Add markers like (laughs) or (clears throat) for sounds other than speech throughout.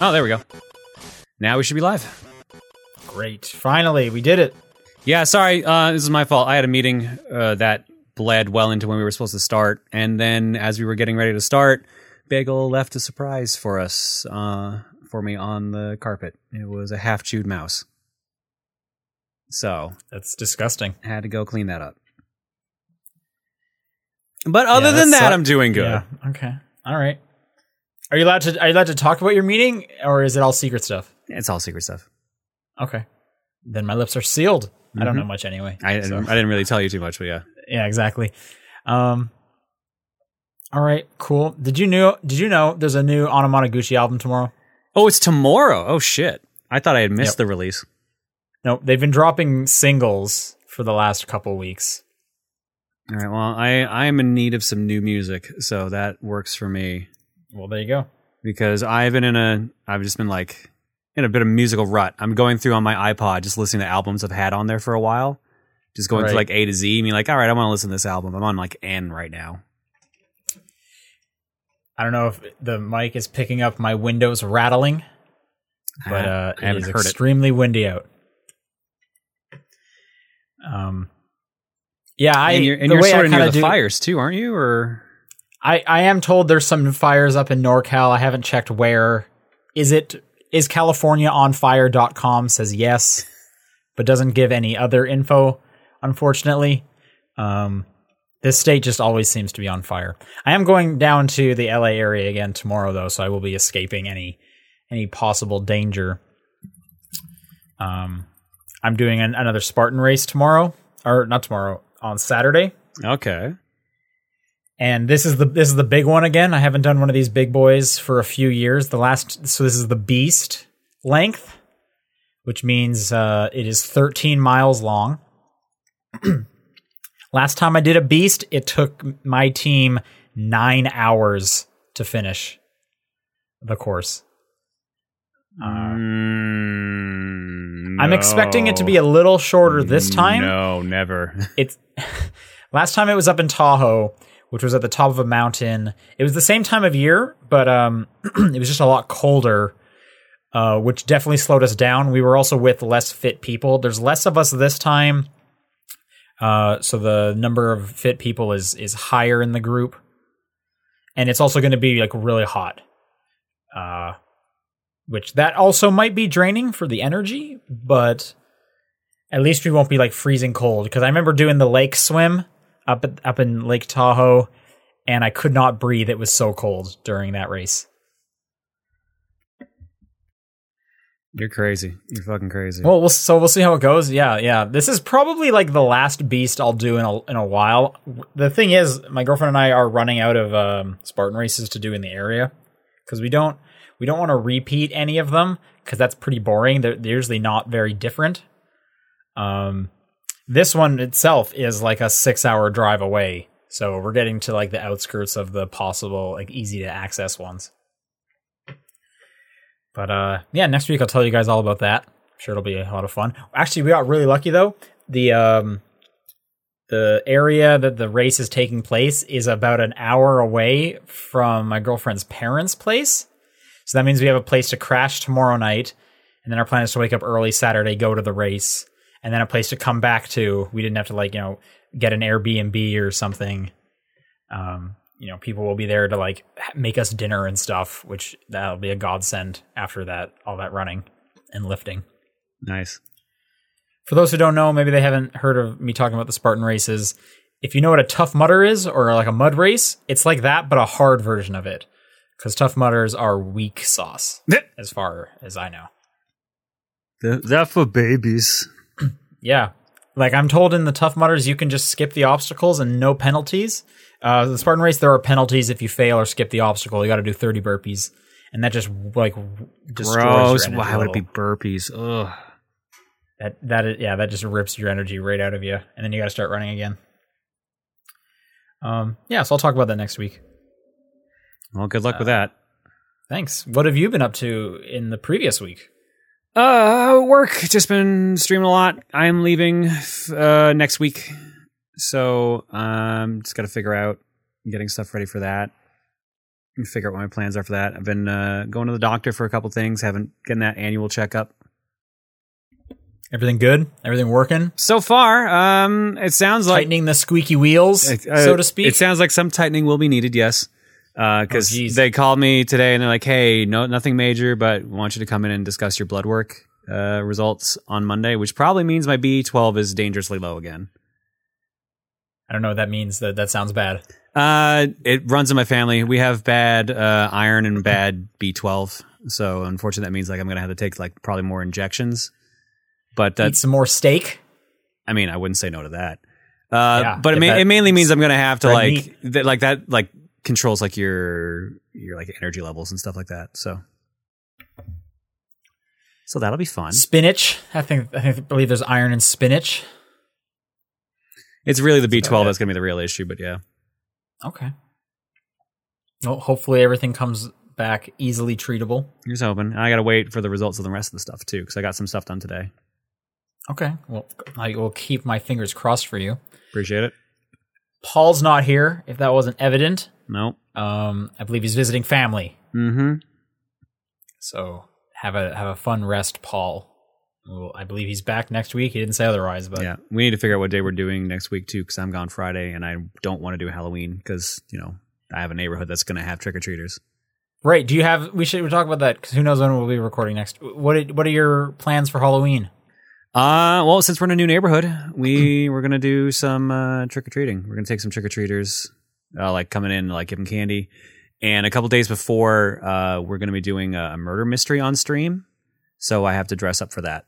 Oh, there we go. Now we should be live. Great. Finally, we did it. Yeah, sorry. Uh, this is my fault. I had a meeting uh, that bled well into when we were supposed to start, and then as we were getting ready to start, Bagel left a surprise for us, uh, for me on the carpet. It was a half chewed mouse. So That's disgusting. had to go clean that up. But other Yeah, than that suck- I'm doing good. Yeah. Okay. All right. Are you allowed to are you allowed to talk about your meeting or is it all secret stuff? It's all secret stuff. Okay. Then my lips are sealed. I don't know much anyway. I didn't, so- I didn't really tell you too much, but yeah. Yeah, exactly. Um All right, cool. Did you know did you know there's a new Anamanaguchi album tomorrow? Oh, it's tomorrow. Oh shit! I thought I had missed Yep. the release. No, they've been dropping singles for the last couple weeks. All right. Well, I I am in need of some new music, so that works for me Well, there you go. because I've been in a I've just been like in a bit of musical rut. I'm going through on my iPod just listening to albums I've had on there for a while, just going through like A to Z. I mean, like, all right, I want to listen to this album. I'm on like N right now. I don't know if the mic is picking up my windows rattling, but uh, it is heard it. extremely windy out. Um, yeah, I and you're, and the you're way sort of near the fires too, aren't you? Or I I am told there's some fires up in NorCal. I haven't checked where. Is it is CaliforniaOnFire.com says yes, but doesn't give any other info. Unfortunately, um, this state just always seems to be on fire. I am going down to the LA area again tomorrow, though, so I will be escaping any any possible danger. Um, I'm doing an, another Spartan race tomorrow, or not tomorrow, on Saturday okay, and this is the this is the big one again. I haven't done one of these big boys for a few years. The last so this is the beast length, which means uh, it is 13 miles long. (clears throat) last time I did a beast, it took my team nine hours to finish the course. Uh, Mm, I'm expecting it to be a little shorter this time. No, never. it's (laughs) last time it was up in Tahoe, which was at the top of a mountain. It was the same time of year, but um, (clears throat) it was just a lot colder, uh, which definitely slowed us down. We were also with less fit people. There's less of us this time, uh, so the number of fit people is is higher in the group, and it's also going to be like really hot. Uh, which that also might be draining for the energy, but at least we won't be like freezing cold because I remember doing the lake swim up at, up in Lake Tahoe and I could not breathe it was so cold during that race. You're crazy. You're fucking crazy. Well, we'll so we'll see how it goes. Yeah, yeah. This is probably like the last beast I'll do in a in a while. The thing is, my girlfriend and I are running out of um, Spartan races to do in the area because we don't we don't want to repeat any of them because that's pretty boring. They're, they're usually not very different. Um, this one itself is like a six hour drive away, so we're getting to like the outskirts of the possible like easy to access ones. But uh, yeah, next week I'll tell you guys all about that. I'm sure it'll be a lot of fun. Actually, we got really lucky though. The um, the area that the race is taking place is about an hour away from my girlfriend's parents' place. So that means we have a place to crash tomorrow night, and then our plan is to wake up early Saturday, go to the race, and then a place to come back to. We didn't have to like you know get an Airbnb or something. Um, you know, people will be there to like make us dinner and stuff, which that'll be a godsend after that all that running and lifting. nice. For those who don't know, maybe they haven't heard of me talking about the Spartan races. If you know what a tough mudder is, or like a mud race, it's like that, but a hard version of it. Because tough mudders are weak sauce, as far as I know. That for babies. Yeah. Like I'm told in the tough mudders, you can just skip the obstacles and no penalties. Uh, the Spartan race, there are penalties if you fail or skip the obstacle. You got to do 30 burpees, and that just like destroys Gross. Why would it be burpees? Ugh. That that is, yeah, that just rips your energy right out of you, and then you got to start running again. Um, yeah, so I'll talk about that next week. Well, good luck with that. Thanks. What have you been up to in the previous week? Uh, work. Just been streaming a lot. I'm leaving uh next week, so um, just got to figure out getting stuff ready for that. figure out what my plans are for that. I've been uh, going to the doctor for a couple things. Haven't getting that annual checkup. Everything good? Everything working? So far, um, it sounds like Tightening the squeaky wheels, uh, so to speak. It sounds like some tightening will be needed. Yes, because Oh, they called me today and they're like, "Hey, no, nothing major, but we want you to come in and discuss your blood work uh, results on Monday," which probably means my B12 is dangerously low again. I don't know what that means. That that sounds bad. Uh, it runs in my family. We have bad uh, iron and bad B12, so unfortunately, that means like I'm gonna have to take like probably more injections. But Eat that's, some more steak. I mean, I wouldn't say no to that. Uh, Yeah, but it, ma- it mainly means I'm gonna have to like that, like that, like controls like your your like energy levels and stuff like that. So, so that'll be fun. Spinach. I think I think I believe there's iron in spinach. It's really the B12 that's gonna be the real issue. But yeah, Okay. Well, hopefully everything comes back easily treatable. here's hoping. I gotta wait for the results of the rest of the stuff too, because I got some stuff done today. Okay. Well, I will keep my fingers crossed for you. Appreciate it. Paul's not here. If that wasn't evident, Nope. um, I believe he's visiting family. Mm-hmm. So have a have a fun rest, Paul. Well, I believe he's back next week. He didn't say otherwise, but Yeah, we need to figure out what day we're doing next week too, because I'm gone Friday and I don't want to do Halloween because you know I have a neighborhood that's going to have trick or treaters. right. Do you have? We should talk about that because who knows when we'll be recording next. What are- What are your plans for Halloween? Uh, well, since we're in a new neighborhood, we we're gonna do some uh, trick or treating. We're gonna take some trick or treaters, uh, like coming in, like giving candy. And a couple days before, uh, we're gonna be doing a, a murder mystery on stream, so I have to dress up for that.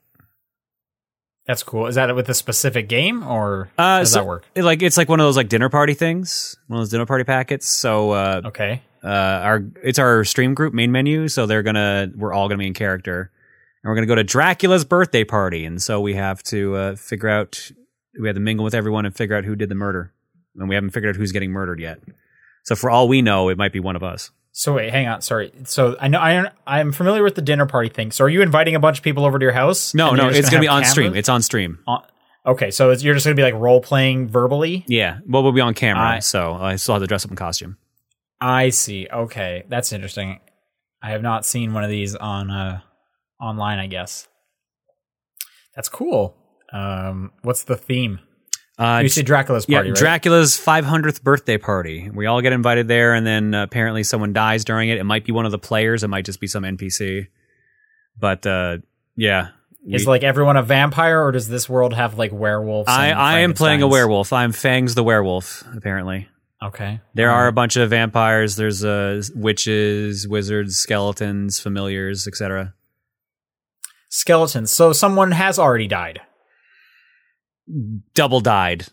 That's cool. Is that with a specific game or Uh, how does so- that work? It, like it's like one of those like dinner party things, one of those dinner party packets. So uh, Okay. uh, our it's our stream group main menu, so they're gonna we're all gonna be in character, and we're gonna go to Dracula's birthday party, and so we have to uh, figure out we have to mingle with everyone and figure out who did the murder, and we haven't figured out who's getting murdered yet. So for all we know, it might be one of us. So wait, hang on. Sorry. So I know I I'm familiar with the dinner party thing. So are you inviting a bunch of people over to your house? No, no, it's gonna be on stream. It's on stream. On- okay, so it's, you're just gonna be like role playing verbally. Yeah, well, we'll be on camera, I- so I still have to dress up in costume. I see. Okay, that's interesting. I have not seen one of these on uh online. I guess that's cool. Um, what's the theme? Uh, you see Dracula's yeah, party, right? Dracula's 500th birthday party. We all get invited there, and then uh, apparently someone dies during it. It might be one of the players. It might just be some NPC. But uh, yeah, Is like everyone a vampire, or does this world have like werewolves? I, I am playing a werewolf. I'm Fangs the werewolf. Apparently, Okay, there All are right. a bunch of vampires. There's uh, witches, wizards, skeletons, familiars, etc. skeletons. So someone has already died. (laughs) Double died.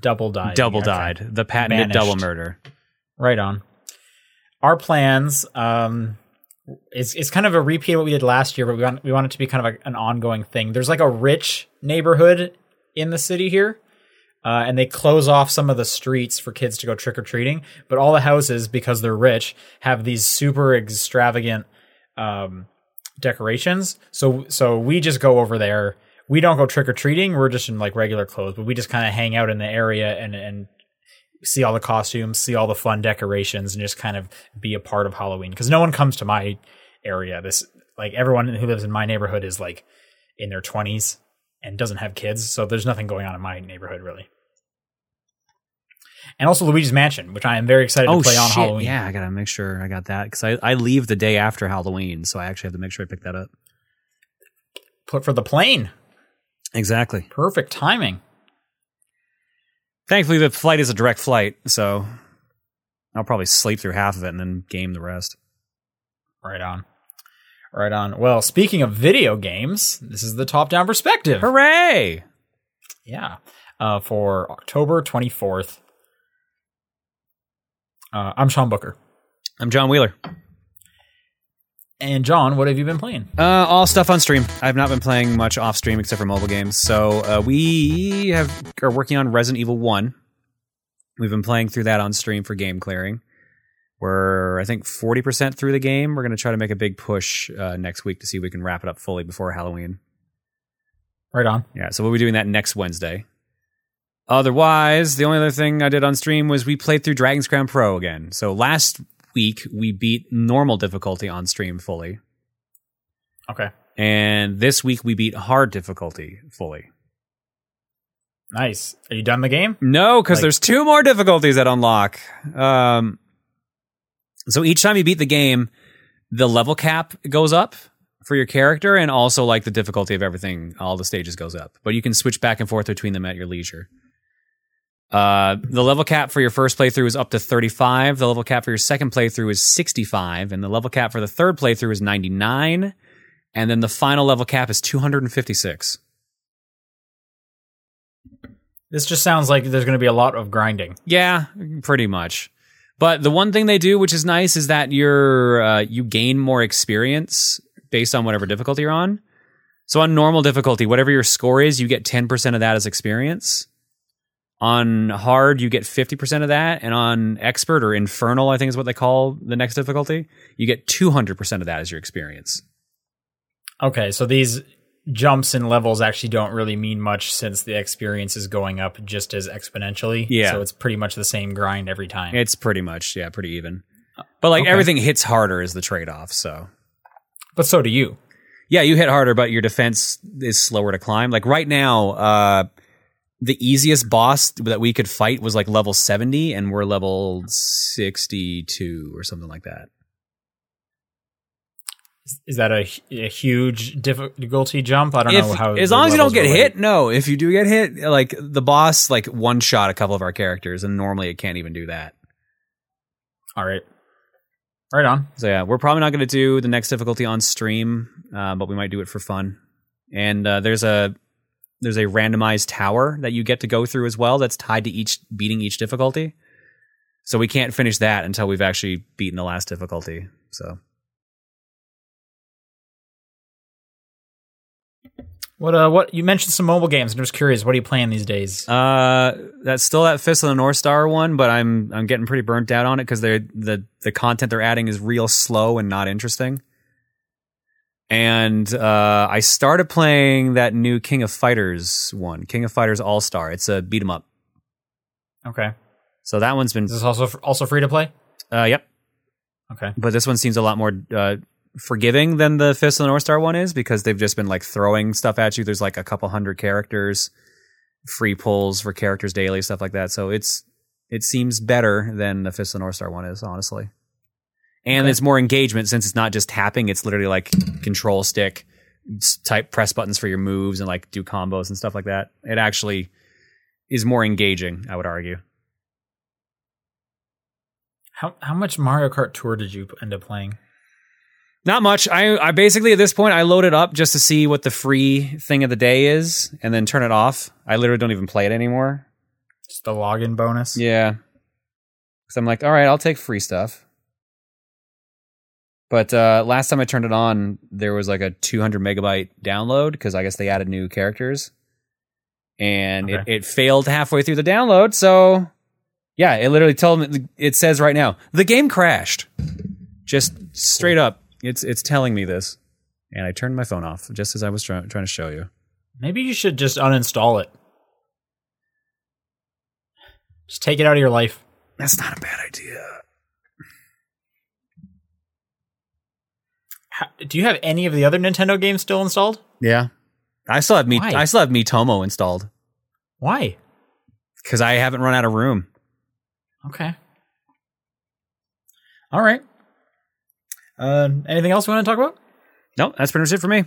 Double died. double Okay. died. The patented Vanished. double murder. Right on. Our plans um is is kind of a repeat of what we did last year, but we want we want it to be kind of a, an ongoing thing. There's like a rich neighborhood in the city here. Uh, and they close off some of the streets for kids to go trick or treating, but all the houses, because they're rich, have these super extravagant um, decorations. So so we just go over there. We don't go trick or treating. We're just in like regular clothes, but we just kind of hang out in the area and and see all the costumes, see all the fun decorations, and just kind of be a part of Halloween. Because no one comes to my area. This like everyone who lives in my neighborhood is like in their twenties and doesn't have kids, so there's nothing going on in my neighborhood really. And also Luigi's Mansion, which I am very excited Oh to play on! Halloween. Yeah, I gotta make sure I got that because I, I leave the day after Halloween, so I actually have to make sure I pick that up. Put for the plane. Exactly. Perfect timing. Thankfully, the flight is a direct flight, so I'll probably sleep through half of it and then game the rest. Right on. Right on. Well, speaking of video games, this is the top down perspective. Hooray! Yeah. Uh, for October 24th. Uh, I'm Sean Booker. I'm John Wheeler. And John, what have you been playing? Uh, all stuff on stream. I've not been playing much off stream except for mobile games. So uh, we have are working on Resident Evil One. We've been playing through that on stream for game clearing. We're I think forty percent through the game. We're going to try to make a big push uh, next week to see if we can wrap it up fully before Halloween. Right on. Yeah, so we'll be doing that next Wednesday. Otherwise, the only other thing I did on stream was we played through Dragon's Crown Pro again. So last week we beat normal difficulty on stream fully, Okay. and this week we beat hard difficulty fully. Nice. Are you done the game? No, because Like- there's two more difficulties that unlock. Um, so each time you beat the game, the level cap goes up for your character, and also like the difficulty of everything, all the stages goes up. But you can switch back and forth between them at your leisure. Uh, the level cap for your first playthrough is up to 35. The level cap for your second playthrough is 65, and the level cap for the third playthrough is 99. And then the final level cap is 256. This just sounds like there's going to be a lot of grinding. Yeah, pretty much. But the one thing they do, which is nice, is that you're uh, you gain more experience based on whatever difficulty you're on. So on normal difficulty, whatever your score is, you get ten percent of that as experience. On hard, you get fifty percent of that, and on expert or infernal, I think is what they call the next difficulty, you get two hundred percent of that as your experience. Okay, so these jumps in levels actually don't really mean much since the experience is going up just as exponentially. Yeah. So it's pretty much the same grind every time. It's pretty much yeah, pretty even. But like Okay. everything hits harder is the trade off. So but so do you. Yeah, you hit harder, but your defense is slower to climb. Like right now, uh, the easiest boss that we could fight was like level 70, and we're level 62 or something like that. Is that a, a huge difficulty jump? I don't know how. as long as you don't get hit, no. If you do get hit, like the boss, like one shot a couple of our characters, and normally it can't even do that. All right. Right on. So yeah, we're probably not going to do the next difficulty on stream, uh, but we might do it for fun. And uh, there's a there's a randomized tower that you get to go through as well. That's tied to each beating each difficulty. So we can't finish that until we've actually beaten the last difficulty. So What uh what you mentioned some mobile games and I was curious, what are you playing these days? uh, that's still that Fist of the North Star one, but I'm I'm getting pretty burnt out on it because they're the the content they're adding is real slow and not interesting. And uh, I started playing that new King of Fighters one, King of Fighters All Star. It's a beat 'em up. okay. So that one's been, Is this also also free to play? uh, yep. Okay. But this one seems a lot more uh, forgiving than the Fist of the North Star one is because they've just been like throwing stuff at you. There's like a couple hundred characters, free pulls for characters daily, stuff like that. So it's it seems better than the Fist of the North Star one is, honestly. And Okay. it's more engagement since it's not just tapping; it's literally like control stick type press buttons for your moves and like do combos and stuff like that. It actually is more engaging, I would argue. How how much Mario Kart Tour did you end up playing? Not much. I, I basically at this point I load it up just to see what the free thing of the day is, and then turn it off. I literally don't even play it anymore. Just the login bonus? Yeah, because I'm like, all right, I'll take free stuff. But uh, last time I turned it on, there was like a 200 megabyte download because I guess they added new characters, and Okay. it, it failed halfway through the download. So yeah, it literally told me it says right now the game crashed. Just straight up, it's it's telling me this, and I turned my phone off just as I was trying trying to show you. Maybe you should just uninstall it. Just take it out of your life. That's not a bad idea. How, do you have any of the other Nintendo games still installed? Yeah, I still have me. Why? I still have Tomo installed Why? because I haven't run out of room. Okay. All right. Uh, anything else you want to talk about? Nope, that's pretty much it for me.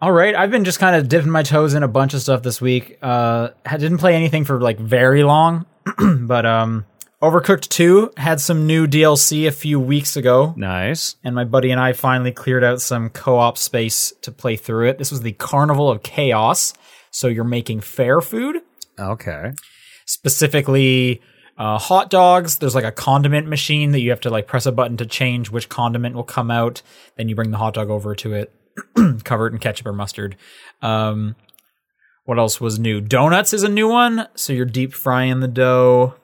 All right, I've been just kind of dipping my toes in a bunch of stuff this week. Uh, I didn't play anything for like very long, (clears throat) but um, Overcooked Two had some new DLC a few weeks ago, Nice. and my buddy and I finally cleared out some co-op space to play through it. This was the Carnival of Chaos, so you're making fair food, Okay. specifically uh, hot dogs. There's like a condiment machine that you have to like press a button to change which condiment will come out. Then you bring the hot dog over to it, (clears throat) cover it in ketchup or mustard. Um, what else was new? Donuts is a new one. So you're deep frying the dough.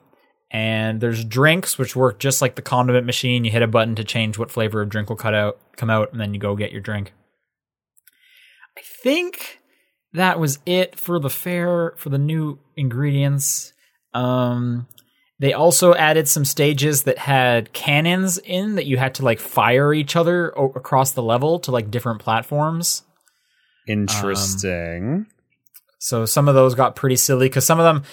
And there's drinks, which work just like the condiment machine. You hit a button to change what flavor of drink will cut out, come out, and then you go get your drink. I think that was it for the fair for the new ingredients. Um, They also added some stages that had cannons in that you had to like fire each other o- across the level to like different platforms. Interesting. So some of those got pretty silly because some of them,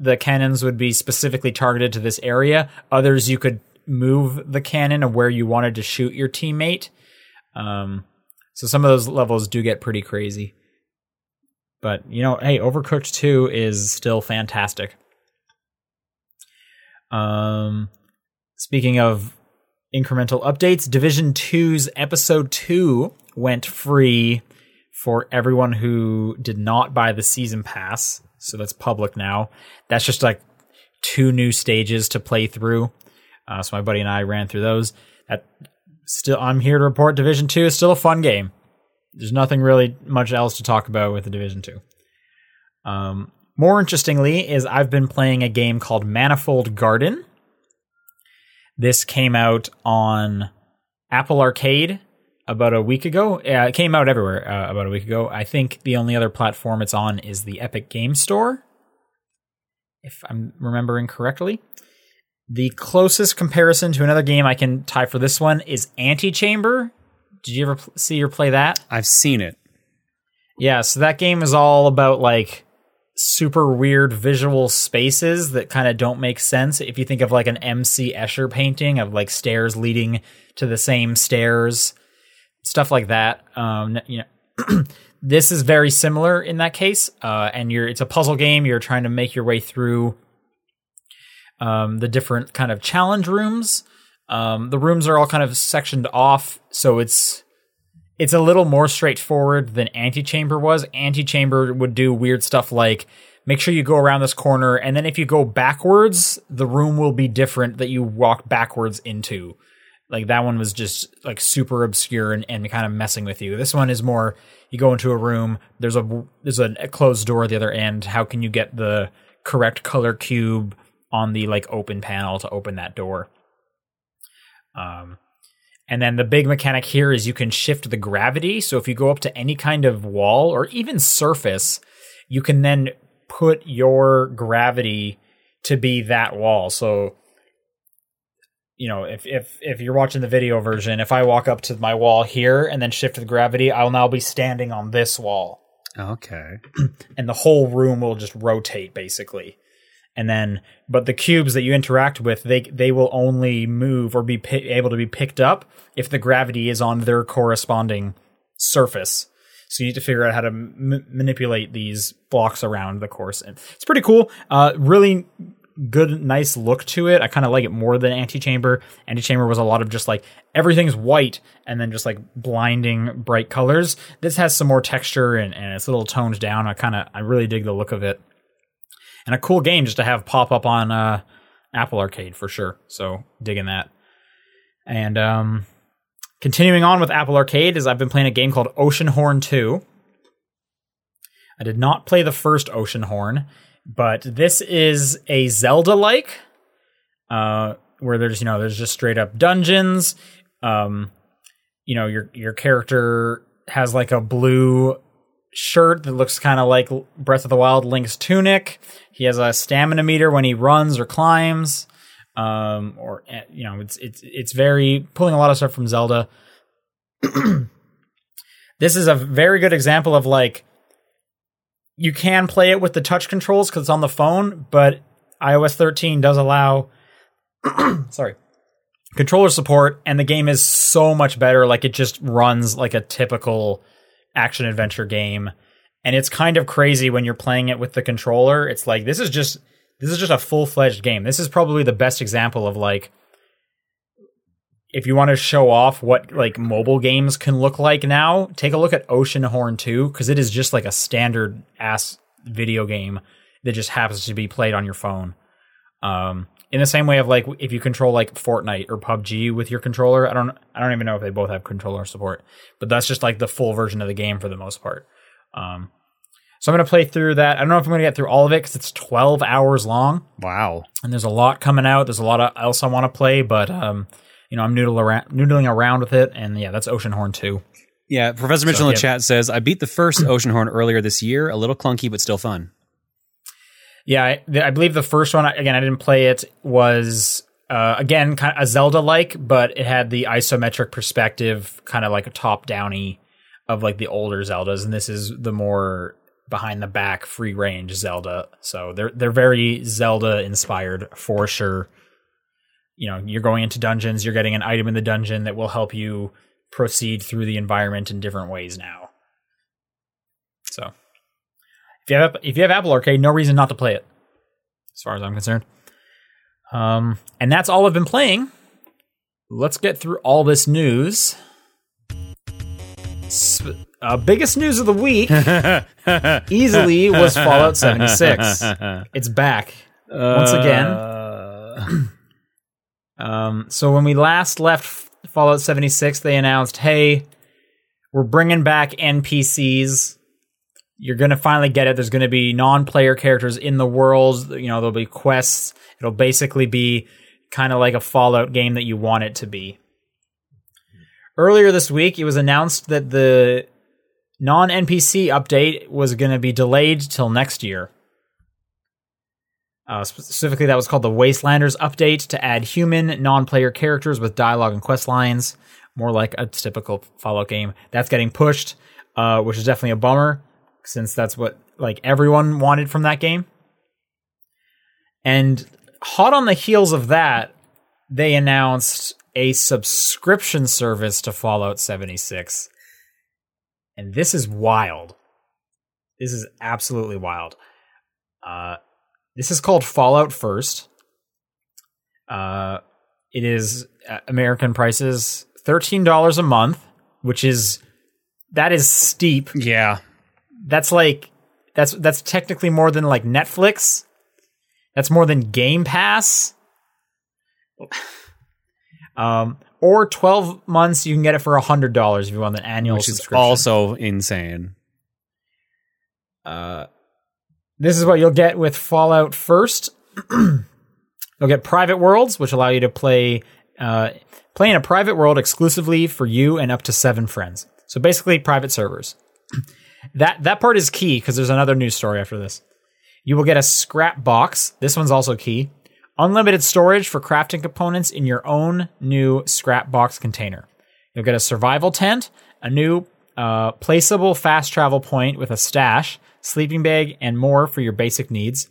the cannons would be specifically targeted to this area. Others, you could move the cannon of where you wanted to shoot your teammate. Um, so some of those levels do get pretty crazy. But you know, hey, Overcooked 2 is still fantastic. Um, speaking of incremental updates, Division 2's episode 2 went free for everyone who did not buy the season pass. So that's public now. That's just like two new stages to play through. Uh, so my buddy and I ran through those. That still, I'm here to report Division Two is still a fun game. There's nothing really much else to talk about with the Division Two. Um, more interestingly, is I've been playing a game called Manifold Garden. This came out on Apple Arcade about a week ago. Uh, it came out everywhere uh, about a week ago. I think the only other platform it's on is the Epic Game Store, if I'm remembering correctly. The closest comparison to another game I can tie for this one is Antichamber. Did you ever pl- see or play that? I've seen it. Yeah, so that game is all about like super weird visual spaces that kind of don't make sense. If you think of like an MC Escher painting of like stairs leading to the same stairs, stuff like that. Um, you know, (clears throat) this is very similar in that case. Uh, and you're it's a puzzle game. You're trying to make your way through um, the different kind of challenge rooms. Um, the rooms are all kind of sectioned off, so it's it's a little more straightforward than Antichamber was. Antichamber would do weird stuff like make sure you go around this corner, and then if you go backwards, the room will be different that you walk backwards into. Like that one was just like super obscure and, and kind of messing with you. This one is more you go into a room, there's a there's a closed door at the other end. How can you get the correct color cube on the like open panel to open that door? Um and then the big mechanic here is you can shift the gravity. So if you go up to any kind of wall or even surface, you can then put your gravity to be that wall. So you know, if if if you're watching the video version, if I walk up to my wall here and then shift the gravity, I'll now be standing on this wall. Okay. (clears throat) And the whole room will just rotate basically. And then but the cubes that you interact with, they they will only move or be pi- able to be picked up if the gravity is on their corresponding surface. So you need to figure out how to m- manipulate these blocks around the course. And it's pretty cool. Uh, really good, nice look to it. I kind of like it more than Antichamber. Antichamber was a lot of just like everything's white and then just like blinding bright colors. This has some more texture and, and it's a little toned down. I kind of, I really dig the look of it. And a cool game just to have pop up on uh, Apple Arcade for sure. So digging that. And um, continuing on with Apple Arcade is I've been playing a game called Oceanhorn 2. I did not play the first Oceanhorn, but this is a Zelda like, uh, where there's you know there's just straight up dungeons. Um, you know your your character has like a blue shirt that looks kind of like Breath of the Wild Link's tunic. He has a stamina meter when he runs or climbs. Um, or eh, you know, it's it's it's very pulling a lot of stuff from Zelda. (clears throat) this is a very good example of like you can play it with the touch controls because it's on the phone, but iOS 13 does allow (clears throat) sorry controller support, and the game is so much better. Like it just runs like a typical action adventure game, and it's kind of crazy when you're playing it with the controller. It's like this is just this is just a full fledged game. This is probably the best example of like if you want to show off what like mobile games can look like now, take a look at Oceanhorn 2 because it is just like a standard ass video game that just happens to be played on your phone. Um, in the same way of like if you control like Fortnite or PUBG with your controller, I don't I don't even know if they both have controller support, but that's just like the full version of the game for the most part. Um, so I'm gonna play through that. I don't know if I'm gonna get through all of it because it's 12 hours long Wow. and there's a lot coming out. There's a lot of else I want to play, but um, you know, I'm noodle around, noodling around with it, and yeah, that's Oceanhorn 2. Yeah, Professor Mitchell in the yeah. chat says I beat the first (clears throat) Oceanhorn earlier this year. A little clunky, but still fun. Yeah, I, the, I believe the first one again. I didn't play it. Was uh, again kind of a Zelda like, but it had the isometric perspective, kind of like a top downy of like the older Zeldas, and this is the more behind the back free range Zelda. So they're they're very Zelda inspired for sure. You know, you're going into dungeons, you're getting an item in the dungeon that will help you proceed through the environment in different ways now. So if you have if you have Apple Arcade, no reason not to play it, as far as I'm concerned. Um, and that's all I've been playing. Let's get through all this news. Sp- uh, biggest news of the week (laughs) easily was Fallout 76. (laughs) It's back once again. Uh, (clears throat) Um, so when we last left Fallout 76, they announced, "Hey, we're bringing back NPCs. You're gonna finally get it. There's gonna be non-player characters in the world. You know, there'll be quests. It'll basically be kind of like a Fallout game that you want it to be." Earlier this week, it was announced that the non NPC update was going to be delayed till next year. Uh, specifically, that was called the Wastelanders update to add human non player characters with dialogue and quest lines, more like a typical Fallout game. That's getting pushed, uh, which is definitely a bummer since that's what like everyone wanted from that game. And hot on the heels of that, they announced a subscription service to Fallout 76. And this is wild. This is absolutely wild. Uh, this is called Fallout First. Uh, it is uh, American prices $13 a month, which is that is steep. yeah. That's like that's that's technically more than like Netflix. That's more than Game Pass. (sighs) Um, or 12 months, you can get it for $100 if you want an annual Which is subscription. also insane. Uh, this is what you'll get with Fallout First. (clears throat) you'll get private worlds, which allow you to play uh, play in a private world exclusively for you and up to seven friends. So basically, private servers. (clears throat) that that part is key because there's another news story after this. You will get a scrap box. This one's also key. Unlimited storage for crafting components in your own new scrap box container. You'll get a survival tent, a new uh, placeable fast travel point with a stash, sleeping bag, and more for your basic needs.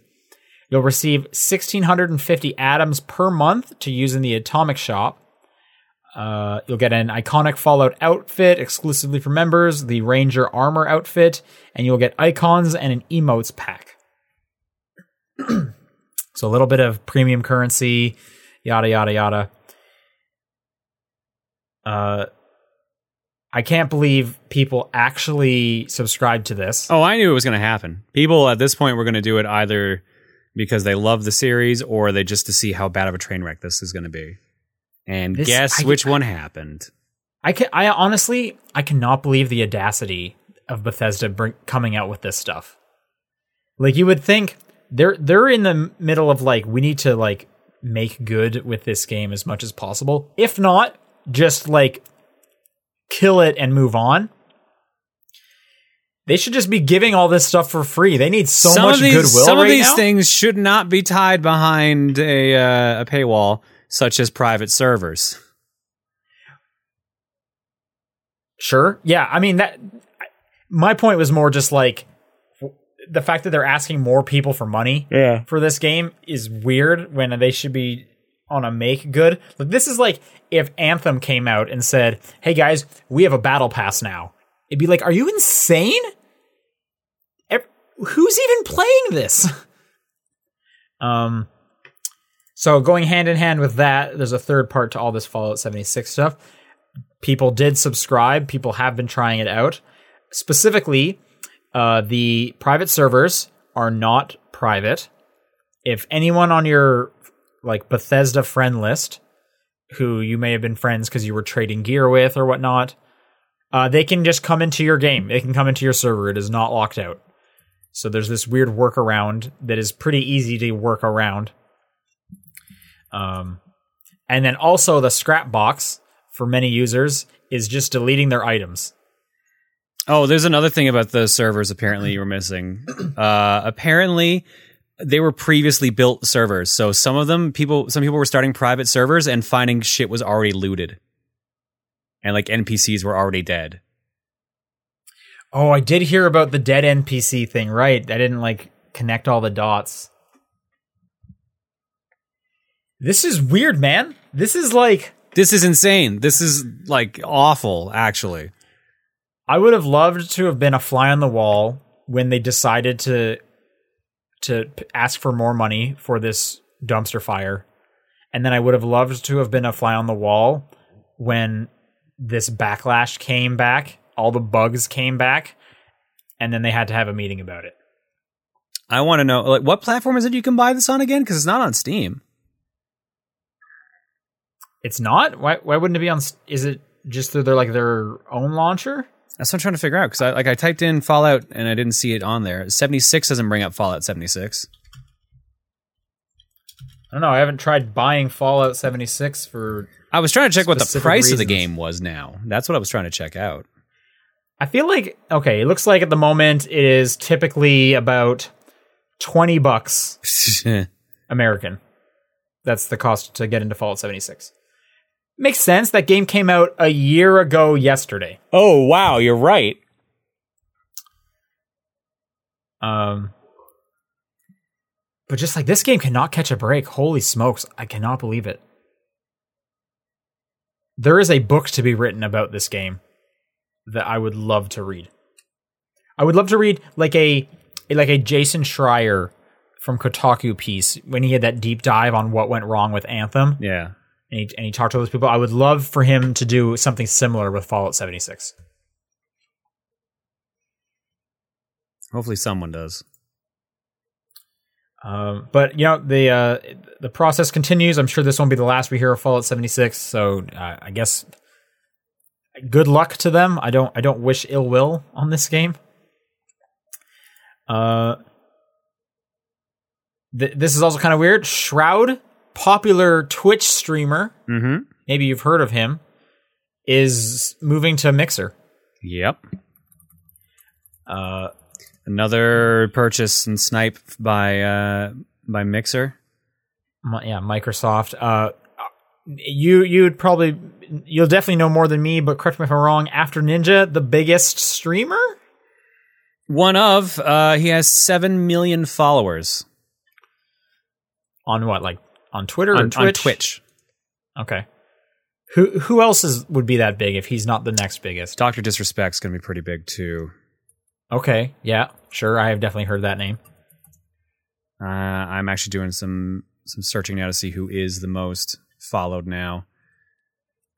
You'll receive 1,650 atoms per month to use in the Atomic Shop. Uh, you'll get an iconic Fallout outfit exclusively for members, the Ranger armor outfit, and you'll get icons and an emotes pack. (clears throat) so a little bit of premium currency, yada yada yada. Uh, I can't believe people actually subscribed to this. Oh, I knew it was going to happen. People at this point were going to do it either because they love the series or they just to see how bad of a train wreck this is going to be. And This- guess I- which one happened? I can, I honestly, I cannot believe the audacity of Bethesda bring, coming out with this stuff. Like you would think they're they're in the middle of like we need to like make good with this game as much as possible. If not, just like kill it and move on. They should just be giving all this stuff for free. They need so some much of these, goodwill Some right of these now. things should not be tied behind a uh, a paywall, such as private servers. Sure. Yeah. I mean that. My point was more just like the fact that they're asking more people for money Yeah. for this game is weird when they should be on a make good. Like this is like if Anthem came out and said, "Hey guys, we have a battle pass now." It'd be like, "Are you insane? Who's even playing this?" (laughs) um so going hand in hand with that, there's a third part to all this Fallout 76 stuff. People did subscribe, people have been trying it out. Specifically, uh, the private servers are not private. If anyone on your like Bethesda friend list, who you may have been friends because you were trading gear with or whatnot, uh, they can just come into your game. They can come into your server. It is not locked out. So there's this weird workaround that is pretty easy to work around. Um, and then also the scrap box for many users is just deleting their items. Oh, there's another thing about the servers apparently you were missing. Uh, apparently, they were previously built servers. So some of them people some people were starting private servers and finding shit was already looted. And like NPCs were already dead. Oh, I did hear about the dead NPC thing, right? I didn't like connect all the dots. This is weird, man. This is like This is insane. This is like awful actually. I would have loved to have been a fly on the wall when they decided to to p- ask for more money for this dumpster fire. And then I would have loved to have been a fly on the wall when this backlash came back, all the bugs came back, and then they had to have a meeting about it. I want to know like what platform is it you can buy this on again cuz it's not on Steam. It's not? Why why wouldn't it be on is it just through their like their own launcher? That's what I'm trying to figure out because I like I typed in Fallout and I didn't see it on there. 76 doesn't bring up Fallout 76. I don't know. I haven't tried buying Fallout 76 for I was trying to check what the price of the game was now. That's what I was trying to check out. I feel like okay, it looks like at the moment it is typically about 20 bucks (laughs) American. That's the cost to get into Fallout 76. Makes sense. That game came out a year ago yesterday. oh wow, you're right. Um but just like this game cannot catch a break. Holy smokes, I cannot believe it. There is a book to be written about this game that I would love to read. I would love to read like a like a Jason Schreier from Kotaku piece when he had that deep dive on what went wrong with Anthem Yeah. And he, and he talked to those people. I would love for him to do something similar with Fallout 76. Hopefully someone does. Um, but you know the uh, the process continues. I'm sure this won't be the last we hear of Fallout 76. So uh, I guess good luck to them. I don't I don't wish ill will on this game. Uh, th- this is also kind of weird. Shroud, popular Twitch streamer, Mm-hmm. maybe you've heard of him, is moving to Mixer. Yep. Uh, Another purchase and snipe by uh by Mixer. Mi- yeah, Microsoft. Uh, you you'd probably you'll definitely know more than me, but correct me if I'm wrong. After Ninja, the biggest streamer One of uh he has 7 million followers on what, like on Twitter or on, Twitch? on Twitch. Okay. Who who else is would be that big if he's not the next biggest? Dr. Disrespect's going to be pretty big too. Okay, yeah, sure. I have definitely heard that name. Uh, I'm actually doing some some searching now to see who is the most followed now.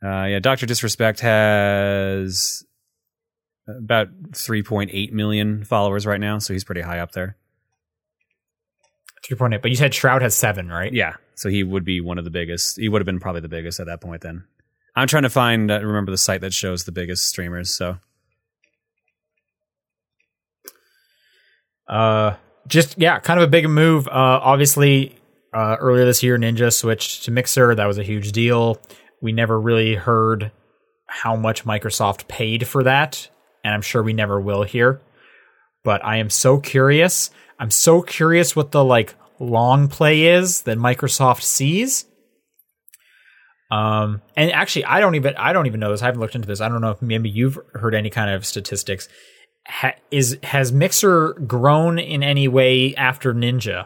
Uh, yeah, Doctor Disrespect has about 3.8 million followers right now, so he's pretty high up there. Three point eight. But you said Shroud has seven, right? Yeah, so he would be one of the biggest. He would have been probably the biggest at that point. Then I'm trying to find uh, remember the site that shows the biggest streamers. So Uh, just yeah, kind of a big move. Uh, obviously, uh, earlier this year, Ninja switched to Mixer. That was a huge deal. We never really heard how much Microsoft paid for that, and I'm sure we never will hear. But I am so curious. I'm so curious what the like long play is that Microsoft sees. Um, and actually, I don't even I don't even know this. I haven't looked into this. I don't know if maybe you've heard any kind of statistics ha- is has Mixer grown in any way after Ninja?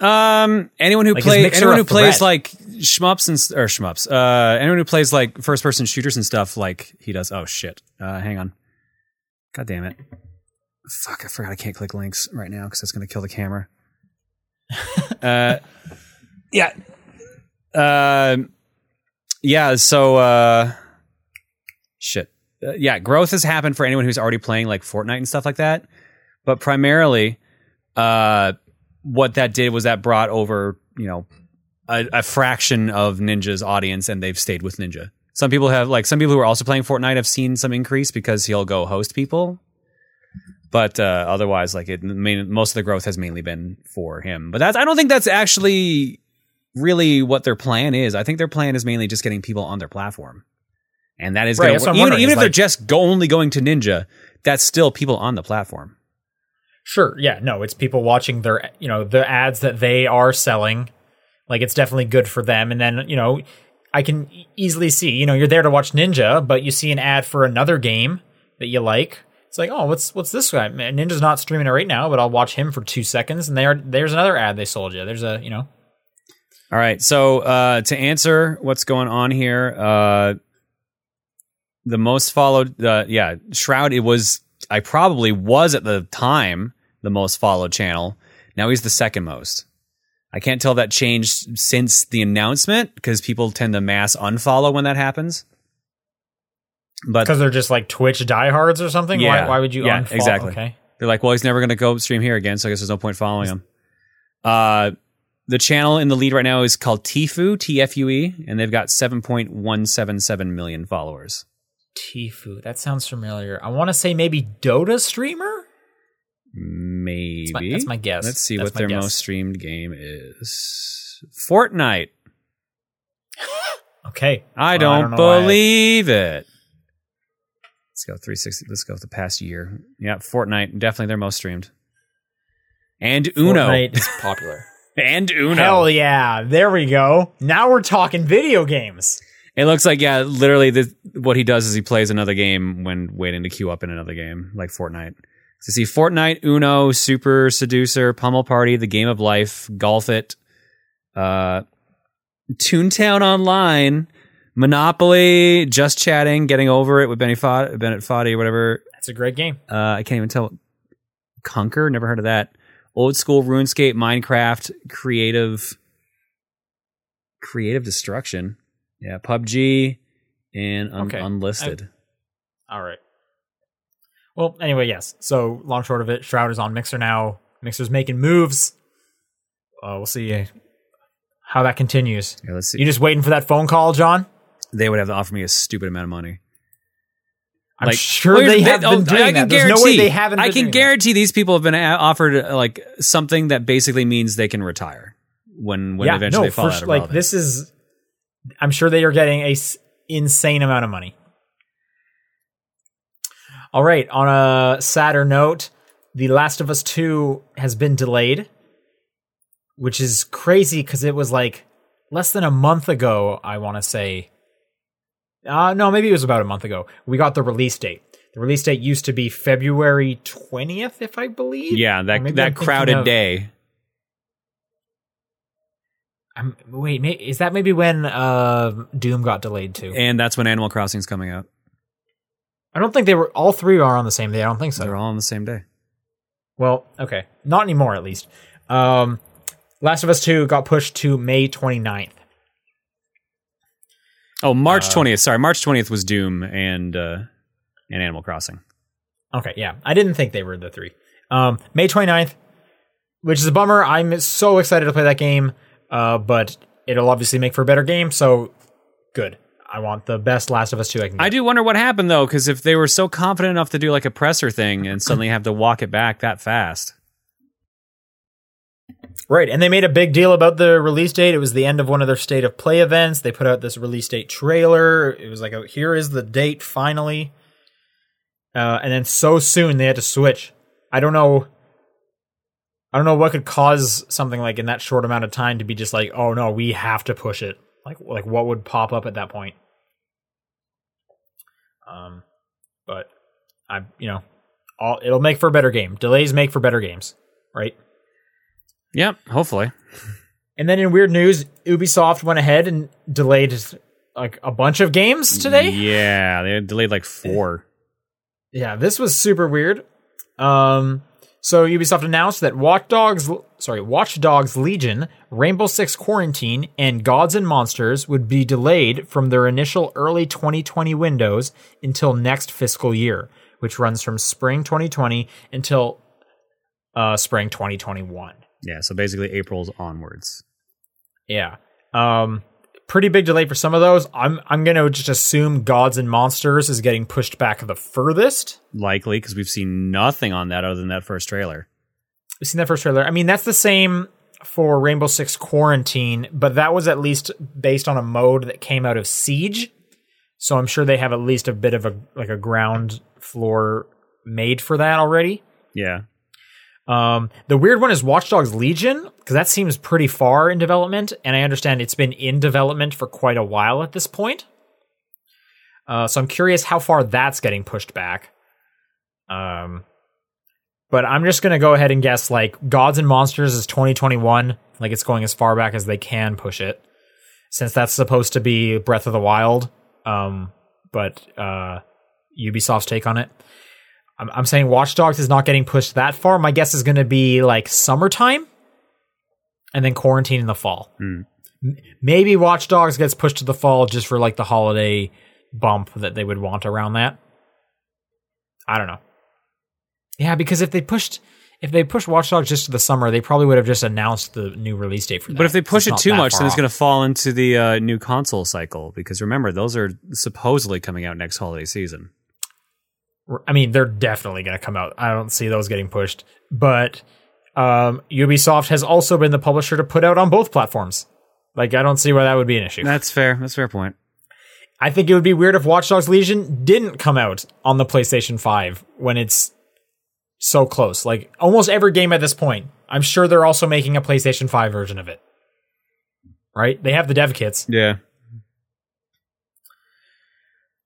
Um, anyone who Like, plays anyone who plays like shmups and or shmups, uh, anyone who plays like first person shooters and stuff like he does. Oh shit! Uh, hang on. God damn it! Fuck! I forgot I can't click links right now because that's gonna kill the camera. Uh, yeah. Uh, yeah. So, uh, shit. Uh, yeah, growth has happened for anyone who's already playing like Fortnite and stuff like that, but primarily, uh what that did was that brought over, you know, a, a fraction of Ninja's audience, and they've stayed with Ninja. Some people have, like, some people who are also playing Fortnite have seen some increase because he'll go host people. But uh, otherwise, like, it most of the growth has mainly been for him. But that's, I don't think that's actually really what their plan is. I think their plan is mainly just getting people on their platform. And that is Right, gonna, even, even if they're just go, only going to Ninja, that's still people on the platform. Sure, yeah, no, it's people watching their, you know, the ads that they are selling. Like it's definitely good for them. And then, you know, I can easily see, you know, you're there to watch Ninja, but you see an ad for another game that you like. It's like, oh, what's what's this guy? Man, Ninja's not streaming it right now, but I'll watch him for two seconds, and there, there's another ad they sold you. There's a, you know, All right. So uh, to answer what's going on here, uh, the most followed, uh, yeah, Shroud. It was I probably was at the time the most followed channel. Now he's the second most. I can't tell that changed since the announcement because people tend to mass unfollow when that happens. But because they're just like Twitch diehards or something. Yeah. Why, why would you? Yeah, unfollow? exactly. Okay. They're like, well, he's never going to go stream here again, so I guess there's no point following him. Uh, the channel in the lead right now is called Tfue, T F U E, and they've got 7.177 million followers. Tifu. That sounds familiar. I want to say maybe Dota streamer. Maybe. That's my, that's my guess. Let's see That's what their guess. most streamed game is. Fortnite. (laughs) Okay. I don't, I- believe it. Let's go 360. Let's go with the past year. Yeah, Fortnite, definitely their most streamed. And Uno. Fortnite is (laughs) popular. And Uno. Hell yeah! There we go. Now we're talking video games. It looks like yeah, literally the, what he does is he plays another game when waiting to queue up in another game, like Fortnite. So see Fortnite, Uno, Super Seducer, Pummel Party, The Game of Life, Golf It, uh, Toontown Online, Monopoly, Just Chatting, Getting Over It with Benny Fod- Bennett Foddy, or whatever. That's a great game. Uh, I can't even tell. Conquer, never heard of that. Old school RuneScape, Minecraft, creative, creative destruction. Yeah, PUBG and un- Okay. unlisted. All right. Well, anyway, yes. So long short of it, Shroud is on Mixer now. Mixer's making moves. Uh, we'll see how that continues. yeah, let's see. You just waiting for that phone call, John? They would have to offer me a stupid amount of money. I'm Like, sure well, they have oh, been doing I can that. There's no way guarantee- they haven't. I can doing that. guarantee these people have been offered uh, like something that basically means they can retire when when yeah, eventually no, they fall out of Like relevance. this is, I'm sure they are getting a s- insane amount of money. All right. On a sadder note, The Last of Us Two has been delayed, which is crazy because it was like less than a month ago. I want to say, uh, no, maybe it was about a month ago. We got the release date. The release date used to be February twentieth, if I believe. yeah, Or that I'm that crowded of- day. I'm, wait, may, is that maybe when uh, Doom got delayed too? And that's when Animal Crossing's coming out. I don't think they were. All three are on the same day. I don't think so. They're all on the same day. Well, okay, not anymore at least. Um, Last of Us Two got pushed to May 29th. Oh, March Uh, twentieth. Sorry, March twentieth was Doom and uh, and Animal Crossing. Okay, yeah, I didn't think they were the three. Um, May 29th, which is a bummer. I'm so excited to play that game, uh, but it'll obviously make for a better game. So good. I want the best Last of Us Two I can. Get. I do wonder what happened though, because if they were so confident enough to do like a presser thing and suddenly have to walk it back that fast, Right, and they made a big deal about the release date. It was the end of one of their state of play events. They put out this release date trailer. It was like, oh, here is the date finally. Uh, and then so soon they had to switch. I don't know. I don't know what could cause something like in that short amount of time to be just like, oh no, we have to push it. Like, like what would pop up at that point? Um, but I, you know, all it'll make for a better game. Delays make for better games, right? Yep. Hopefully, And then in weird news, Ubisoft went ahead and delayed like a bunch of games today. Yeah, they delayed like four. Yeah, this was super weird. Um, so Ubisoft announced that Watch Dogs, sorry, Watch Dogs Legion, Rainbow Six Quarantine, and Gods and Monsters would be delayed from their initial early 2020 windows until next fiscal year, which runs from spring 2020 until uh, spring 2021. Yeah, so basically April's onwards. Yeah. Um pretty big delay for some of those. I'm I'm going to just assume Gods and Monsters is getting pushed back the furthest. Likely because we've seen nothing on that other than that first trailer. We've seen that first trailer. I mean, that's the same for Rainbow Six Quarantine, but that was at least based on a mode that came out of Siege. So I'm sure they have at least a bit of a like a ground floor made for that already. Yeah, Um, the weird one is Watch Dogs Legion because that seems pretty far in development, and I understand it's been in development for quite a while at this point. Uh, so I'm curious how far that's getting pushed back. Um, but I'm just gonna go ahead and guess like Gods and Monsters is 2021, like it's going as far back as they can push it, since that's supposed to be Breath of the Wild. Um, but uh, Ubisoft's take on it. I'm, I'm saying Watch Dogs is not getting pushed that far. My guess is gonna be like summertime, and then quarantine in the fall. Hmm. M- Maybe Watch Dogs gets pushed to the fall just for like the holiday bump that they would want around that. I don't know. Yeah, because if they pushed if they pushed Watch Dogs just to the summer, they probably would have just announced the new release date for that. But if they push it too much, then it's going to fall into the uh, new console cycle. Because remember, those are supposedly coming out next holiday season. I mean, they're definitely going to come out. I don't see those getting pushed. But um, Ubisoft has also been the publisher to put out on both platforms. Like, I don't see why that would be an issue. That's fair. That's a fair point. I think it would be weird if Watch Dogs Legion didn't come out on the PlayStation 5 when it's so close. Like almost every game at this point, I'm sure they're also making a PlayStation 5 version of it. Right? They have the dev kits. Yeah.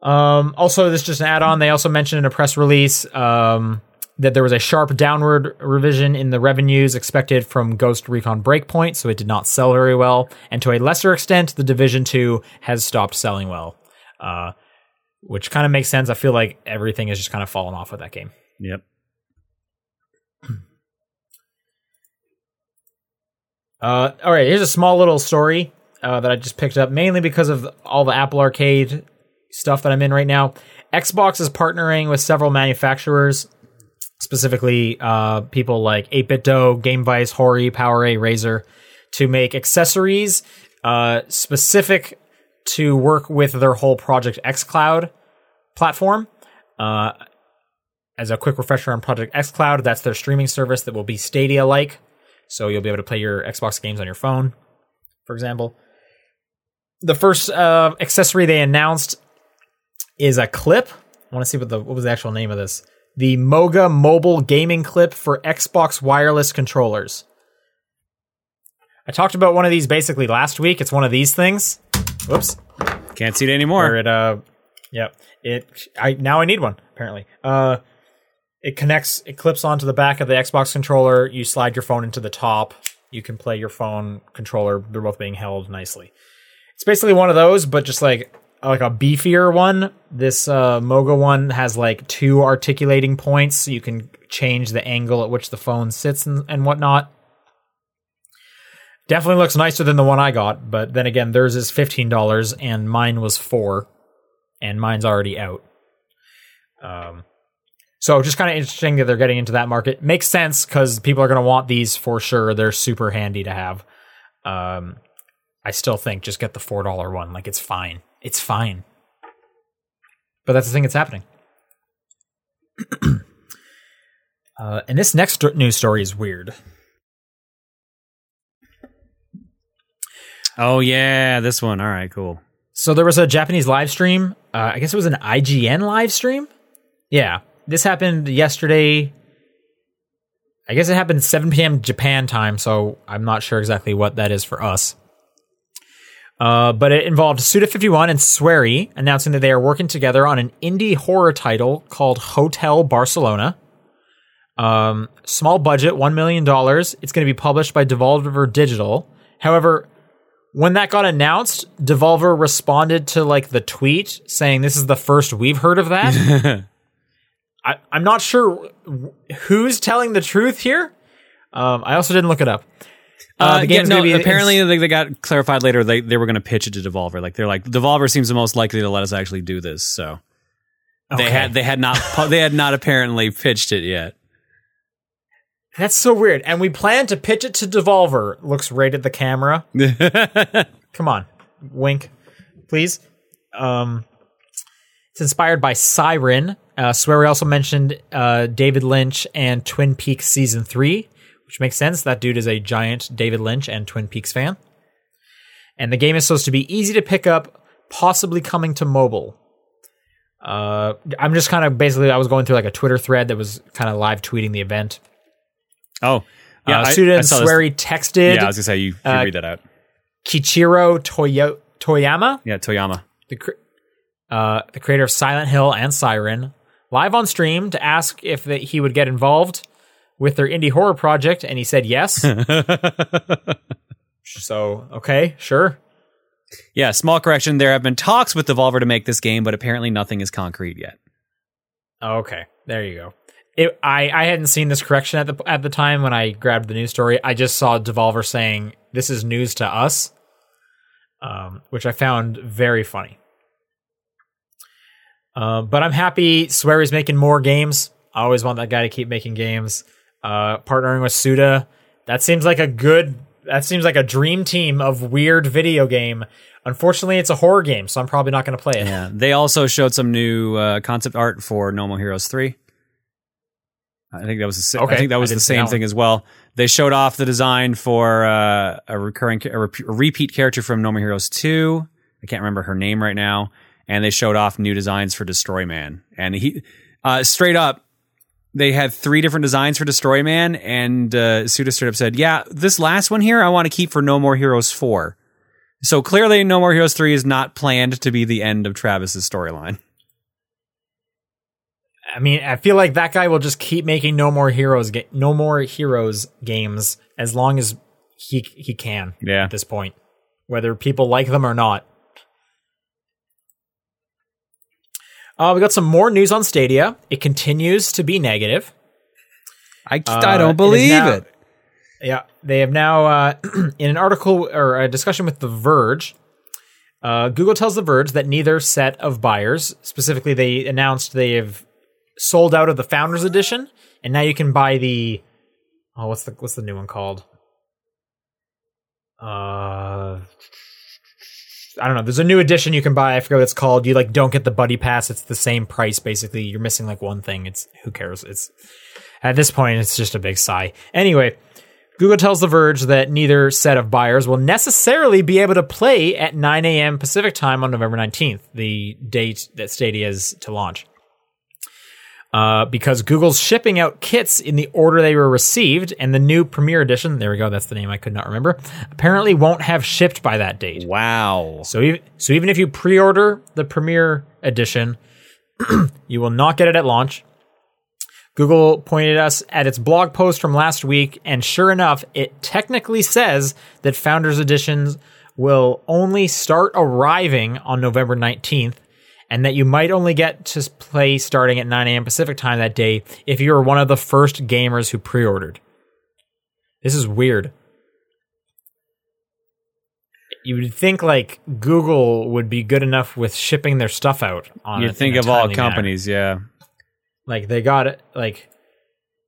Um, also, this is just an add-on. They also mentioned in a press release um, that there was a sharp downward revision in the revenues expected from Ghost Recon Breakpoint, so it did not sell very well. And to a lesser extent, the Division 2 has stopped selling well, uh, which kind of makes sense. I feel like everything has just kind of fallen off with that game. Yep. (clears throat) Uh, all right, here's a small little story uh, that I just picked up mainly because of all the Apple Arcade stuff that I'm in right now. Xbox is partnering with several manufacturers, specifically uh, people like 8BitDo, GameVice, Hori, PowerA, Razer, to make accessories uh, specific to work with their whole Project xCloud platform. Uh, as a quick refresher on Project xCloud, that's their streaming service that will be Stadia like. So you'll be able to play your Xbox games on your phone, for example. The first uh, accessory they announced is a clip. I want to see what the what was the actual name of this. The Moga mobile gaming clip for Xbox wireless controllers. I talked about one of these basically last week. It's one of these things. Whoops. Can't see it Where anymore. it uh yep. It I now I need one, apparently. Uh it connects it clips onto the back of the Xbox controller. You slide your phone into the top. You can play your phone controller. They're both being held nicely. It's basically one of those, but just like like a beefier one. This uh, Moga one has like two articulating points, so you can change the angle at which the phone sits and, and whatnot. Definitely looks nicer than the one I got, but then again, theirs is fifteen dollars and mine was four, and mine's already out. Um, so just kind of interesting that they're getting into that market. Makes sense because people are going to want these for sure. They're super handy to have. Um, I still think just get the four dollar one. Like it's fine. It's fine. But that's the thing that's happening. (clears throat) uh, and this next news story is weird. Oh yeah, this one. All right, cool. So there was a Japanese live stream. Uh, I guess it was an IGN live stream. Yeah, this happened yesterday. I guess it happened 7 p.m. Japan time, so I'm not sure exactly what that is for us. Uh, but it involved Suda51 and Swery announcing that they are working together on an indie horror title called Hotel Barcelona. Um, small budget, $1 million. It's going to be published by Devolver Digital. However, when that got announced, Devolver responded to like the tweet saying, This is the first we've heard of that. (laughs) I, I'm not sure who's telling the truth here. Um, I also didn't look it up. Uh, the yeah, no, be- apparently they, they got clarified later. They they were going to pitch it to Devolver. Like they're like Devolver seems the most likely to let us actually do this. So they had they had not (laughs) they had not apparently pitched it yet. That's so weird. And we plan to pitch it to Devolver. Looks right at the camera. (laughs) Come on, wink, please. Um, it's inspired by Siren. Uh, Swery also mentioned uh, David Lynch and Twin Peaks season three, which makes sense. That dude is a giant David Lynch and Twin Peaks fan. And the game is supposed to be easy to pick up, possibly coming to mobile. Uh, I'm just kind of basically I was going through like a Twitter thread that was kind of live tweeting the event. Oh, yeah. uh, I- Suda I and saw this- Swery texted Yeah, I was gonna say you, you uh, read that out. Keiichiro Toyo- Toyama, Yeah, Toyama. the cr- uh, the creator of Silent Hill and Siren, live on stream to ask if that he would get involved with their indie horror project, and he said yes. (laughs) so okay, sure. Yeah, small correction. There have been talks with Devolver to make this game, but apparently nothing is concrete yet. Okay, there you go. It, I I hadn't seen this correction at the at the time when I grabbed the news story. I just saw Devolver saying this is news to us, um, which I found very funny. Uh, but I'm happy Swery's making more games. I always want that guy to keep making games. Uh, partnering with Suda, that seems like a good. That seems like a dream team of weird video game. Unfortunately, it's a horror game, so I'm probably not going to play it. Yeah, they also showed some new uh, concept art for No More Heroes three. I think that was the, Okay, I think that was the same thing as well. They showed off the design for uh, a recurring a, a repeat character from No More Heroes two. I can't remember her name right now, and they showed off new designs for Destroyman. And he uh, straight up, they had three different designs for Destroyman, and uh, Suda straight up said, "Yeah, this last one here, I want to keep for No More Heroes four. So clearly, No More Heroes 3 is not planned to be the end of Travis's storyline. I mean, I feel like that guy will just keep making no more heroes, ga- no more heroes games as long as he he can. Yeah. At this point, whether people like them or not. Uh, we got some more news on Stadia. It continues to be negative. I, Uh, I don't believe now- it. Yeah, they have now uh, (clears throat) in an article or a discussion with The Verge. Uh, Google tells The Verge that neither set of buyers, specifically, they announced they have sold out of the Founders Edition, and now you can buy the oh, what's the what's the new one called? Uh, I don't know. There's a new edition you can buy. I forget what it's called. You like don't get the buddy pass. It's the same price basically. You're missing like one thing. It's who cares? It's at this point it's just a big sigh. Anyway, Google tells The Verge that neither set of buyers will necessarily be able to play at 9 a.m. Pacific time on November 19th, the date that Stadia is to launch. Uh, because Google's shipping out kits in the order they were received, and the new Premier Edition, there we go, that's the name I could not remember, apparently won't have shipped by that date. Wow. So even, so even if you pre-order the Premier Edition, (clears throat) you will not get it at launch. Google pointed us at its blog post from last week, and sure enough, it technically says that Founders Editions will only start arriving on November 19th, and that you might only get to play starting at 9 a.m. Pacific time that day if you were one of the first gamers who pre ordered. This is weird. You would think like Google would be good enough with shipping their stuff out on You'd it think in a of all timely manner. companies, yeah. Like they got it. Like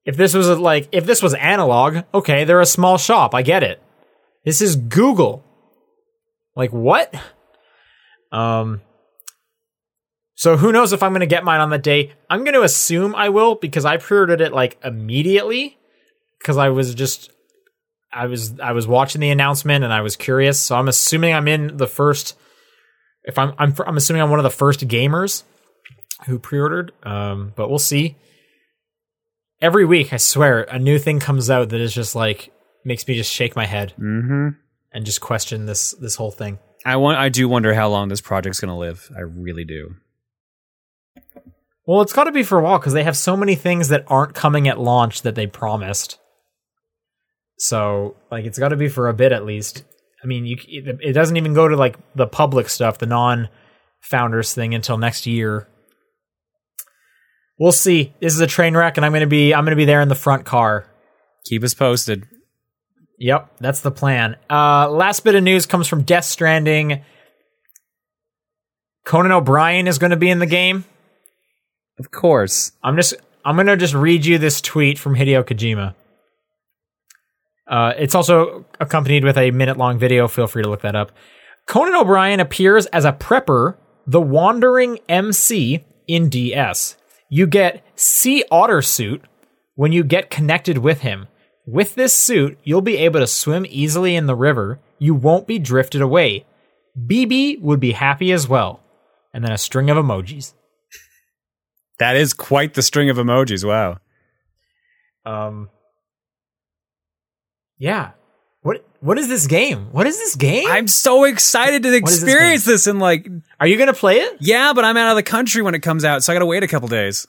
if this was a, like if this was analog, okay, they're a small shop. I get it. This is Google. Like what? Um. So who knows if I'm going to get mine on that day? I'm going to assume I will because I pre-ordered it like immediately because I was just I was I was watching the announcement and I was curious. So I'm assuming I'm in the first. If I'm I'm I'm assuming I'm one of the first gamers who pre-ordered. Um, but we'll see. Every week, I swear, a new thing comes out that is just like makes me just shake my head Mm-hmm. and just question this this whole thing. I want. I do wonder how long this project's going to live. I really do. Well, it's got to be for a while because they have so many things that aren't coming at launch that they promised. So, like, it's got to be for a bit at least. I mean, you it, it doesn't even go to like the public stuff, the non-founders thing until next year. We'll see. This is a train wreck, and I'm gonna be I'm gonna be there in the front car. Keep us posted. Yep, that's the plan. Uh, last bit of news comes from Death Stranding. Conan O'Brien is going to be in the game. Of course. I'm just I'm gonna just read you this tweet from Hideo Kojima. Uh, it's also accompanied with a minute long video. Feel free to look that up. Conan O'Brien appears as a prepper, the wandering MC in DS. You get Sea Otter suit when you get connected with him. With this suit, you'll be able to swim easily in the river. You won't be drifted away. BB would be happy as well. And then a string of emojis. That is quite the string of emojis. Wow. Um, Yeah. What what is this game? What is this game? I'm so excited to is this experience this, and like, Are you gonna play it? yeah, but I'm out of the country when it comes out, so I gotta wait a couple days.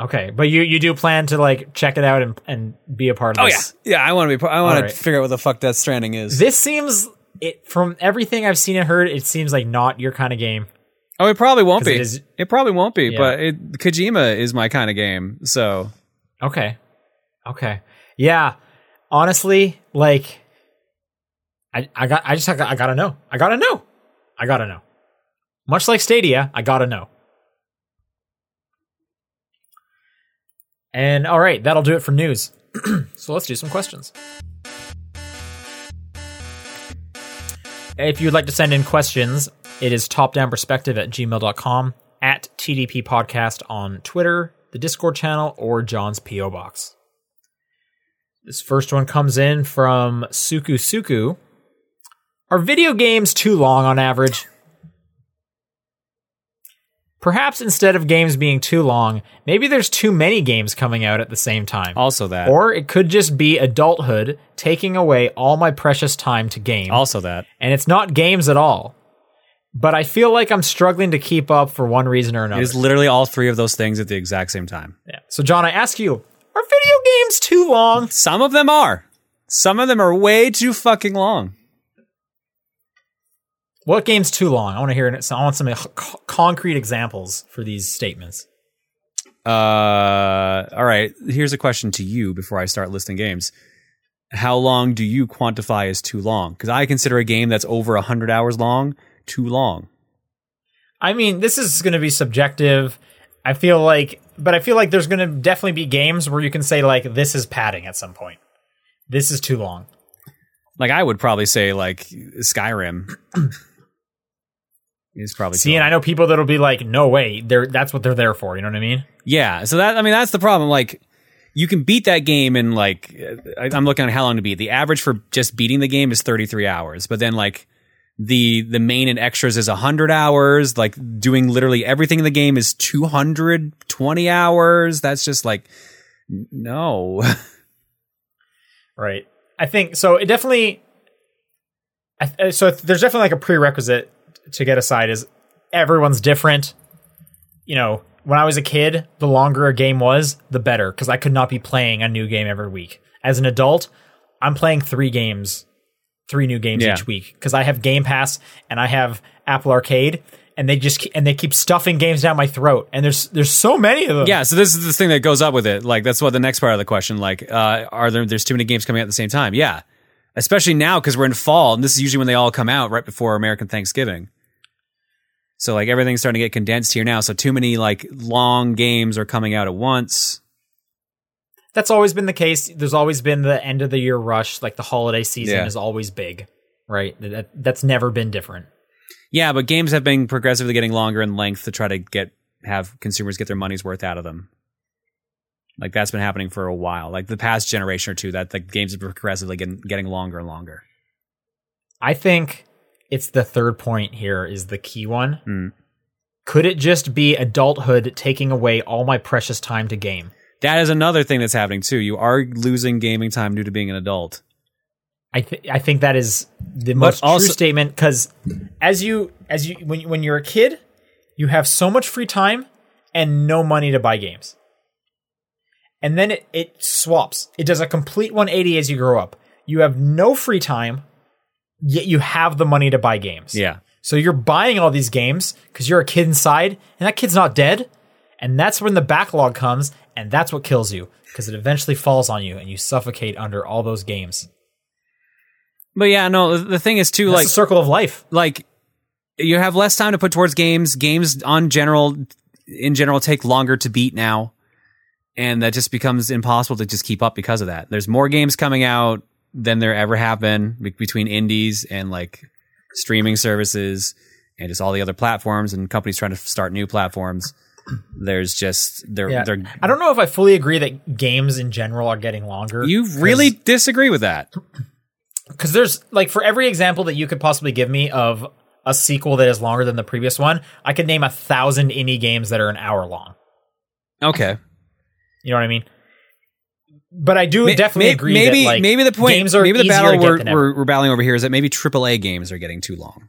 Okay, but you you do plan to like check it out and and be a part of Oh yeah, this. yeah. I want to be. I want Alright. to figure out what the fuck Death Stranding is. This seems it from everything I've seen and heard. It seems like not your kind of game. Oh, it probably won't be. it It, is- probably won't be. Yeah. But it, Kojima is my kind of game. So Okay, okay, yeah. Honestly, like, I I got I just I, got, I gotta know. I gotta know. I gotta know. Much like Stadia, I gotta know. And all right, that'll do it for news. (clears throat) so let's do some questions. If you'd like to send in questions, it is topdownperspective at gmail.com, at TDP Podcast on Twitter, the Discord channel, or John's P.O. Box. This first one comes in from Suku Suku. Are video games too long on average? Perhaps instead of games being too long, maybe there's too many games coming out at the same time. also that. Or it could just be adulthood taking away all my precious time to game. also that. and it's not games at all. But I feel like I'm struggling to keep up for one reason or another. It is literally all three of those things at the exact same time. Yeah. So, John, I ask you, are video games too long? Some of them are. Some of them are way too fucking long. What game's too long? I want to hear it. I want some concrete examples for these statements. Uh, all right. Here's a question to you before I start listing games. How long do you quantify as too long? Because I consider a game that's over 100 hours long too long. I mean, this is going to be subjective. I feel like, but I feel like there's going to definitely be games where you can say, like, this is padding at some point. This is too long. Like, I would probably say, like, Skyrim (clears throat) is probably See, and. I know people that'll be like, no way. They're, that's what they're there for. You know what I mean? Yeah. So that, I mean, that's the problem. Like, you can beat that game in, like, I- I'm looking at how long to beat. The average for just beating the game is 33 hours. But then, like, the the main and extras is 100 hours like doing literally everything in the game is 220 hours that's just like no (laughs) Right. I think so. It definitely. I uh, so there's definitely like a prerequisite to get aside is everyone's different. You know, when I was a kid, the longer a game was, the better because I could not be playing a new game every week. As an adult, I'm playing three games, three new games Yeah. each week. Because I have Game Pass and I have Apple Arcade, and they just and they keep stuffing games down my throat. And there's there's so many of them. yeah so this is the thing that goes up with it. Like that's what the next part of the question like uh are there there's too many games coming out at the same time? Yeah. Especially now because we're in fall and this is usually when they all come out right before american thanksgiving. So like everything's starting to get condensed here now. So too many like long games are coming out at once That's always been the case. There's always been the end of the year rush, like the holiday season Yeah. is always big, right? That, that's never been different. Yeah, but games have been progressively getting longer in length to try to get have consumers get their money's worth out of them. Like that's been happening for a while. Like the past generation or two, that the games have progressively getting getting longer and longer. I think it's the third point here is the key one. Hmm. Could it just be adulthood taking away all my precious time to game? That is another thing that's happening too. You are losing gaming time due to being an adult. I th- I think that is the most also- true statement because as you as you when when you're a kid, you have so much free time and no money to buy games. And then it, it swaps. It does a complete 180 as you grow up. You have no free time, yet you have the money to buy games. Yeah. So you're buying all these games because you're a kid inside, and that kid's not dead. And that's when the backlog comes, and that's what kills you because it eventually falls on you, and you suffocate under all those games. But yeah, no, the- the thing is too That's like circle of life. like you have less time to put towards games. Games on general in general take longer to beat now. And that just becomes impossible to just keep up because of that. There's more games coming out than there ever have been between indies and like streaming services and just all the other platforms and companies trying to start new platforms. There's just they're Yeah. they're I don't know if I fully agree that games in general are getting longer. you really disagree with that. (clears throat) because there's like for every example that you could possibly give me of a sequel that is longer than the previous one, I could name a thousand indie games that are an hour long. Okay. You know what I mean? but I do definitely agree Maybe that like maybe the point games are maybe the battle we're, we're we're battling over here is that maybe AAA games are getting too long.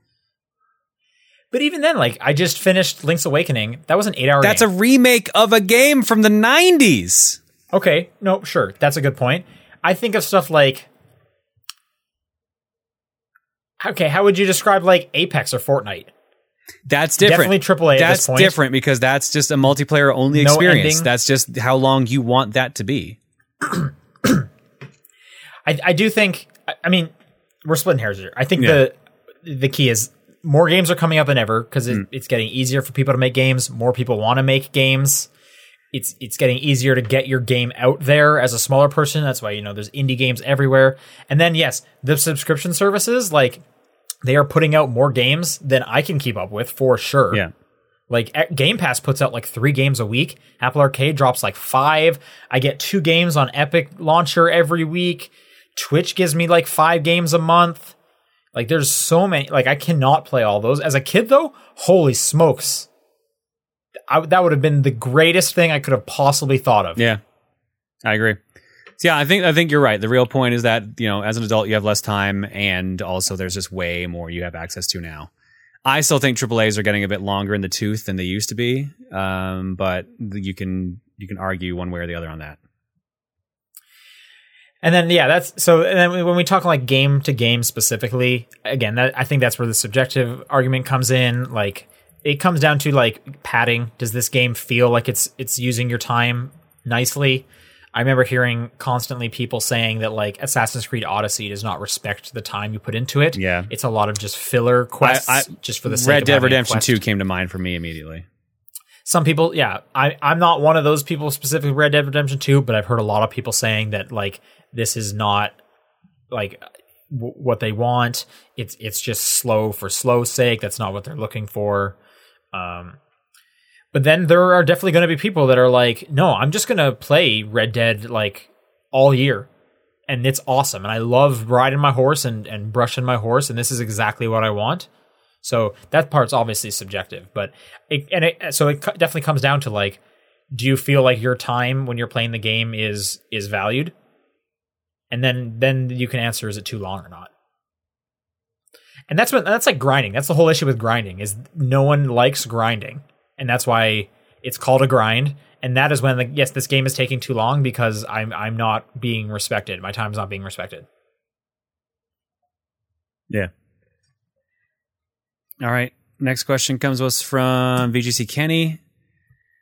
But even then, like I just finished Link's Awakening. That was an eight hour. That's game. a remake of a game from the 90s. okay. No, sure, that's a good point. I think of stuff like. Okay, how would you describe like Apex or Fortnite? That's different. Definitely AAA at That's this point. different because that's just a multiplayer only No experience. ending. That's just how long you want that to be. (clears throat) I, I do think. I, I mean, we're splitting hairs here. I think Yeah. the the key is more games are coming out than ever because it, Hmm. it's getting easier for people to make games. More people want to make games. It's it's getting easier to get your game out there as a smaller person. That's why you know there's indie games everywhere. And then yes, the subscription services like they are putting out more games than I can keep up with for sure. Yeah. Like Game Pass puts out like three games a week. Apple Arcade drops like five. I get two games on Epic Launcher every week. Twitch gives me like five games a month. Like there's so many. Like I cannot play all those. As a kid though, holy smokes. I, that would have been the greatest thing I could have possibly thought of. Yeah. I agree. So yeah, I think I think you're right. The real point is that, you know, as an adult you have less time and also there's just way more you have access to now. I still think AAAs are getting a bit longer in the tooth than they used to be. Um, but you can you can argue one way or the other on that. And then yeah, that's so. And then when we talk like game to game specifically, again, that I think that's where the subjective argument comes in. Like it comes down to like padding. Does this game feel like it's it's using your time nicely? I remember hearing constantly people saying that like Assassin's Creed Odyssey does not respect the time you put into it. Yeah. it's a lot of just filler quests, I- just for the sake Red of Dead Redemption 2 came to mind for me immediately. Some people, yeah, I, I'm not one of those people specifically Red Dead Redemption 2, but I've heard a lot of people saying that like this is not like w- what they want. It's it's just slow for slow's sake. That's not what they're looking for. Um, but then there are definitely going to be people that are like, no, I'm just going to play Red Dead like all year, and it's awesome, and I love riding my horse and and brushing my horse, and this is exactly what I want. So that part's obviously subjective, but it, and it, so it definitely comes down to like, do you feel like your time when you're playing the game is is valued? And then then you can answer is it too long or not. And that's what that's like grinding. That's the whole issue with grinding is no one likes grinding, and that's why it's called a grind. And that is when like yes, this game is taking too long because I'm I'm not being respected. My time's not being respected. Yeah. All right. Next question comes to us from VGC Kenny.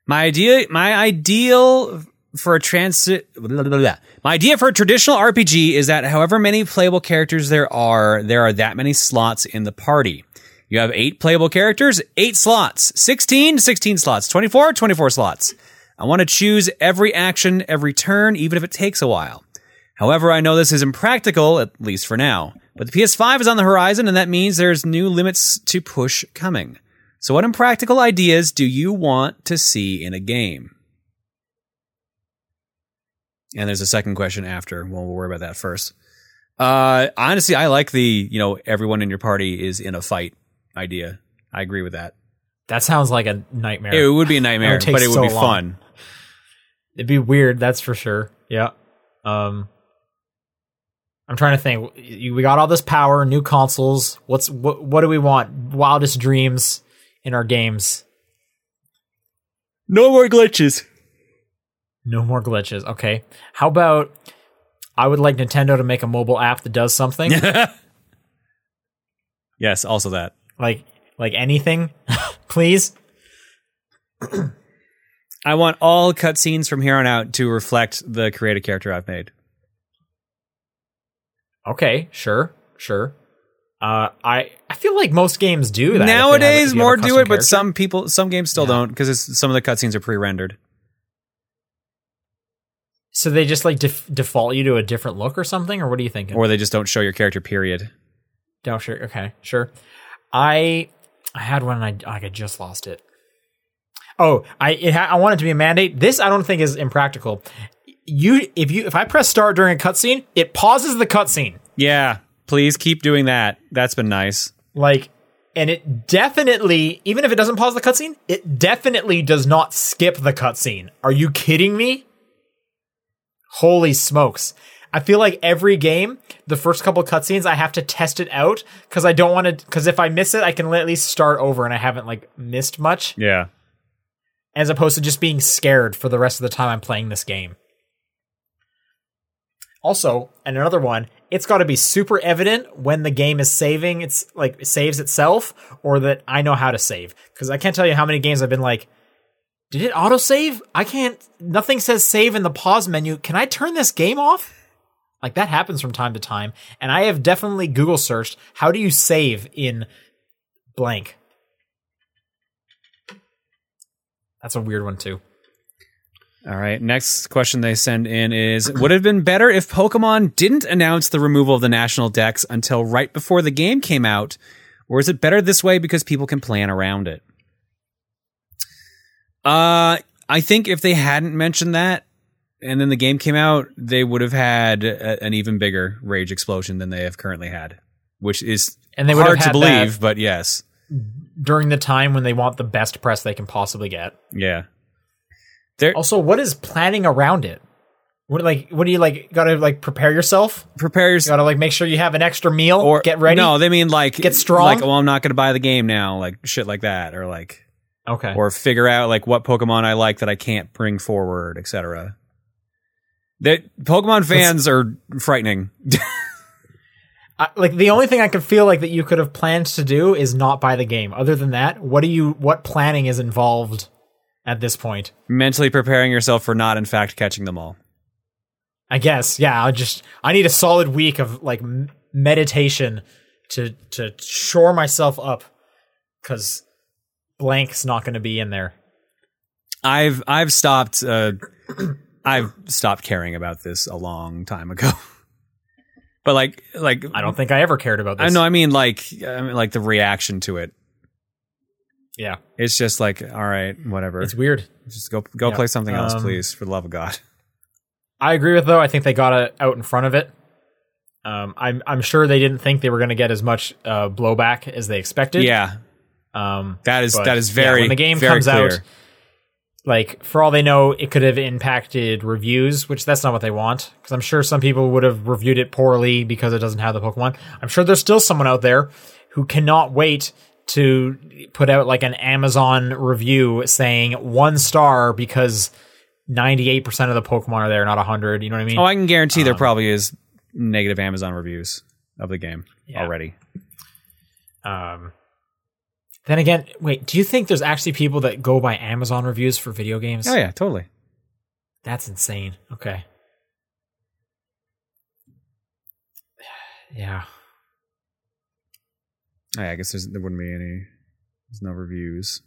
My idea, my ideal for a transit, blah, blah, blah. my idea for a traditional RPG is that however many playable characters there are, there are that many slots in the party. You have eight playable characters, eight slots, 16, 16 slots, 24, 24 slots. I want to choose every action, every turn, even if it takes a while. However, I know this is impractical, at least for now. But the PS5 is on the horizon, and that means there's new limits to push coming. So, what impractical ideas do you want to see in a game? And there's a second question after. Well, we'll worry about that first. Uh, honestly, I like the you know everyone in your party is in a fight idea. I agree with that. That sounds like a nightmare. It would be a nightmare, It but it would so be long. fun. It'd be weird, that's for sure. Yeah. Um I'm trying to think. We got all this power, new consoles. What's what? What do we want? Wildest dreams in our games. No more glitches. No more glitches. Okay. How about? I would like Nintendo to make a mobile app that does something (laughs) yes, also that. like like anything, (laughs) please. I want all cutscenes from here on out to reflect the creative character I've made. Okay, sure, sure. Uh, I I feel like most games do that. if they have- Nowadays, have more do it, but some people, some games still Yeah. don't because some of the cutscenes are pre-rendered. So they just like def- default you to a different look or something, or what are you thinking? or they just don't show your character. Period. Sure. Okay, sure. I I had one and I like I just lost it. Oh, I it ha- I want it to be a mandate. This I don't think is impractical. You if you if I press start during a cutscene, it pauses the cutscene. Yeah, please keep doing that. That's been nice. Like and it definitely even if it doesn't pause the cutscene, it definitely does not skip the cutscene. Are you kidding me? Holy smokes. I feel like every game, the first couple cutscenes, I have to test it out because I don't want to. Because if I miss it, I can at least start over and I haven't like missed much, Yeah. as opposed to just being scared for the rest of the time I'm playing this game. Also, and another one, it's got to be super evident when the game is saving. It's like saves itself, or that I know how to save. Because I can't tell you how many games I've been like, did it auto save? I can't. Nothing says save in the pause menu. Can I turn this game off? Like that happens from time to time, and I have definitely Google searched how do you save in blank. That's a weird one too. All right. Next question they send in is Would it have been better if Pokemon didn't announce the removal of the national Dex until right before the game came out? Or is it better this way because people can plan around it? Uh, I think if they hadn't mentioned that and then the game came out, they would have had a, an even bigger rage explosion than they have currently had, which is And they would hard have to believe, but yes. during the time when they want the best press they can possibly get. Yeah. There, Also, what is planning around it? What like what do you like gotta like prepare yourself? prepare yourself. Gotta like make sure you have an extra meal or get ready. No, they mean like Get strong? Like, well, I'm not going to buy the game now, like shit like that, or like, okay. or figure out like what Pokemon I like that I can't bring forward, etc. That Pokemon fans are frightening. (laughs) I, like the only thing I can feel like that you could have planned to do is not buy the game. Other than that, what do you what planning is involved at this point? Mentally preparing yourself for not, in fact, catching them all. I guess, yeah. I just I need a solid week of like m- meditation to to shore myself up because blank's not going to be in there. I've I've stopped. Uh, (clears throat) I've stopped caring about this a long time ago. (laughs) but like, like I don't think I ever cared about this. I know. I mean, like, I mean, like the reaction to it. Yeah, It's just like, all right, whatever. it's weird. Just go go Yeah. play something else, Um, please, for the love of God. I agree with though. I think they got it out in front of it. Um, I'm I'm sure they didn't think they were going to get as much uh, blowback as they expected. Yeah, Um, that is that is yeah, very when the game comes clear. out. Like for all they know, it could have impacted reviews, which that's not what they want. Because I'm sure some people would have reviewed it poorly because it doesn't have the Pokemon. I'm sure there's still someone out there who cannot wait to put out like an Amazon review saying one star because 98% of the Pokemon are there, not 100. You know what I mean? Oh, I can guarantee there Um, probably is negative Amazon reviews of the game Yeah. already. Um, then again, wait, do you think there's actually people that go by Amazon reviews for video games? Oh yeah, totally. That's insane. Okay. (sighs) Yeah. Oh, I guess there's, there wouldn't be any. There's no reviews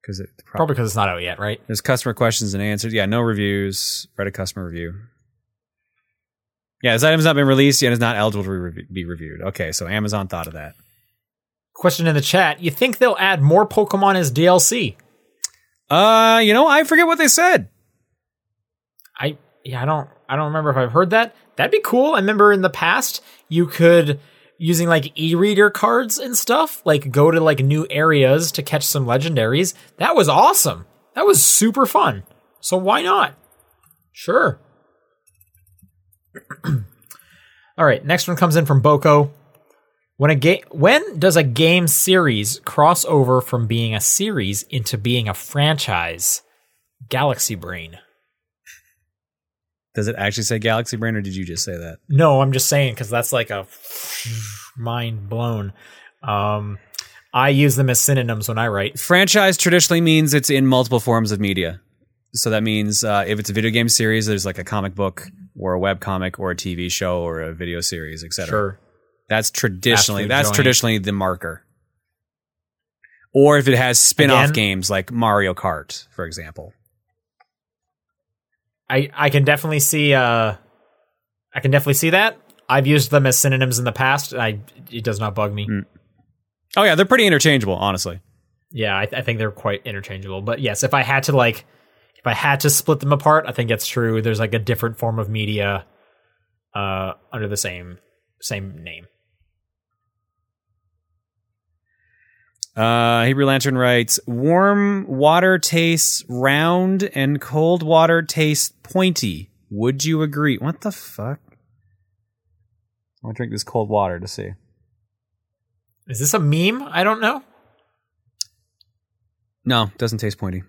because it Probably because it's not out yet, right? There's customer questions and answers. Yeah, no reviews. Write a customer review. Yeah, this item's not been released yet. It's not eligible to be reviewed. Okay, so Amazon thought of that. Question in the chat. You think they'll add more Pokemon as DLC? Uh, you know, I forget what they said. I yeah, I don't I don't remember if I've heard that. That'd be cool. I remember in the past you could using like e-reader cards and stuff, like go to like new areas to catch some legendaries. That was awesome. That was super fun. So why not? Sure. (clears throat) All right, next one comes in from Boko. When a game when does a game series cross over from being a series into being a franchise? Galaxy Brain. Does it actually say Galaxy Brain, or did you just say that? No, I'm just saying because that's like a mind blown. Um, I use them as synonyms when I write. Franchise traditionally means it's in multiple forms of media. So that means uh, if it's a video game series, there's like a comic book or a web comic or a TV show or a video series, etc. Sure. That's traditionally Absolute that's joint. traditionally the marker. Or if it has spin-off Again- games like Mario Kart, for example. I I can definitely see. Uh, I can definitely see that. I've used them as synonyms in the past. I it does not bug me. Oh yeah, they're pretty interchangeable, honestly. Yeah, I, I think they're quite interchangeable. But yes, if I had to like, if I had to split them apart, I think that's true. There's like a different form of media uh, under the same same name. Uh, Hebrew Lantern writes, "Warm water tastes round, and cold water tastes pointy. Would you agree? What the fuck? I'm gonna drink this cold water to see. Is this a meme? I don't know. No, doesn't taste pointy.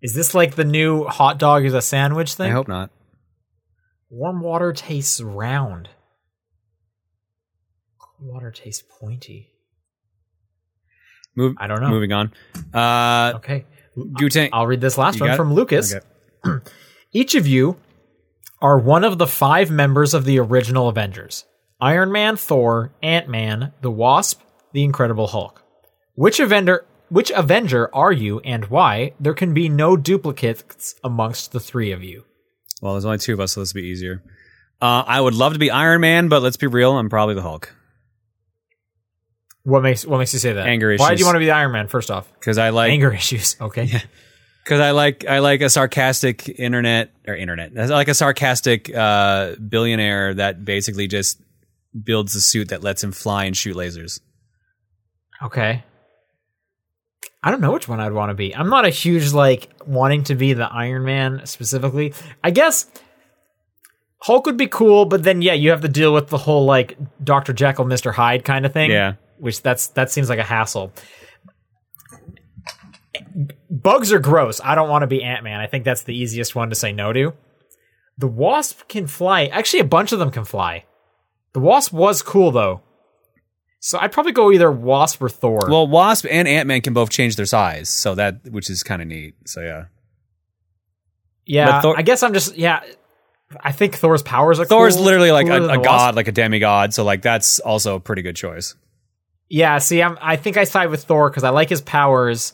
Is this like the new hot dog is a sandwich thing? I hope not. Warm water tastes round. Cold water tastes pointy. Move, I don't know. Moving on. Uh, Okay. Gutang. I'll read this last one got it? from Lucas. Okay. (clears throat) Each of you are one of the five members of the original Avengers Iron Man, Thor, Ant Man, the Wasp, the Incredible Hulk. Which Avenger, which Avenger are you and why? There can be no duplicates amongst the three of you. Well, there's only two of us, so this will be easier. Uh, I would love to be Iron Man, but let's be real, I'm probably the Hulk What makes what makes you say that? Anger issues. Why do you want to be Iron Man? First off, because I like anger (laughs) issues. Okay. because I like I like a sarcastic internet or internet. I like a sarcastic uh, billionaire that basically just builds a suit that lets him fly and shoot lasers. Okay. I don't know which one I'd want to be. I'm not a huge like wanting to be the Iron Man specifically. I guess Hulk would be cool, but then yeah, you have to deal with the whole like Dr. Jekyll, Mr. Hyde kind of thing. Yeah. Which that's that seems like a hassle. Bugs are gross. I don't want to be Ant Man. I think that's the easiest one to say no to. The Wasp can fly. Actually, a bunch of them can fly. The Wasp was cool though. So I'd probably go either Wasp or Thor. Well, Wasp and Ant Man can both change their size, so that which is kind of neat. So yeah, yeah, Thor- I guess I'm just yeah. I think Thor's powers are Thor's cool- literally like a, a god, like a demigod. So like that's also a pretty good choice. Yeah, see, I'm, I think I side with Thor because I like his powers,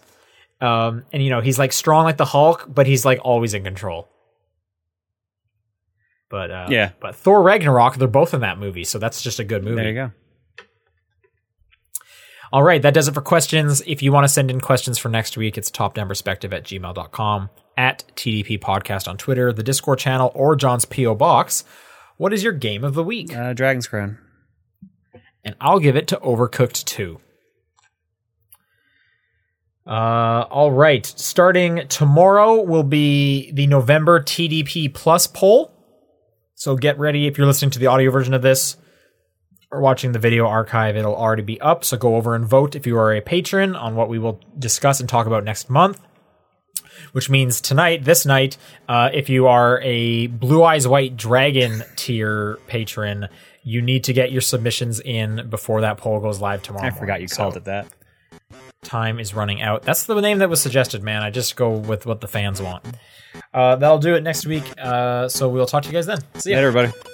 um, and you know he's like strong like the Hulk, but he's like always in control. But uh, Yeah. but Thor Ragnarok, they're both in that movie, so that's just a good movie. There you go. All right, that does it for questions. If you want to send in questions for next week, it's topdownperspective at gmail.com, at TDP Podcast on Twitter, the Discord channel, or John's P.O. Box. What is your game of the week? Uh, Dragon's Crown. And I'll give it to Overcooked 2. Uh, all right. Starting tomorrow will be the November TDP Plus poll. So get ready if you're listening to the audio version of this or watching the video archive. It'll already be up. So go over and vote if you are a patron on what we will discuss and talk about next month. Which means tonight, this night, uh, if you are a Blue Eyes White Dragon tier patron, you need to get your submissions in before that poll goes live tomorrow. I forgot you morning. called it that. Time is running out. That's the name that was suggested, man. I just go with what the fans want. Uh, that'll do it next week. Uh, so we'll talk to you guys then. See ya. Later, everybody.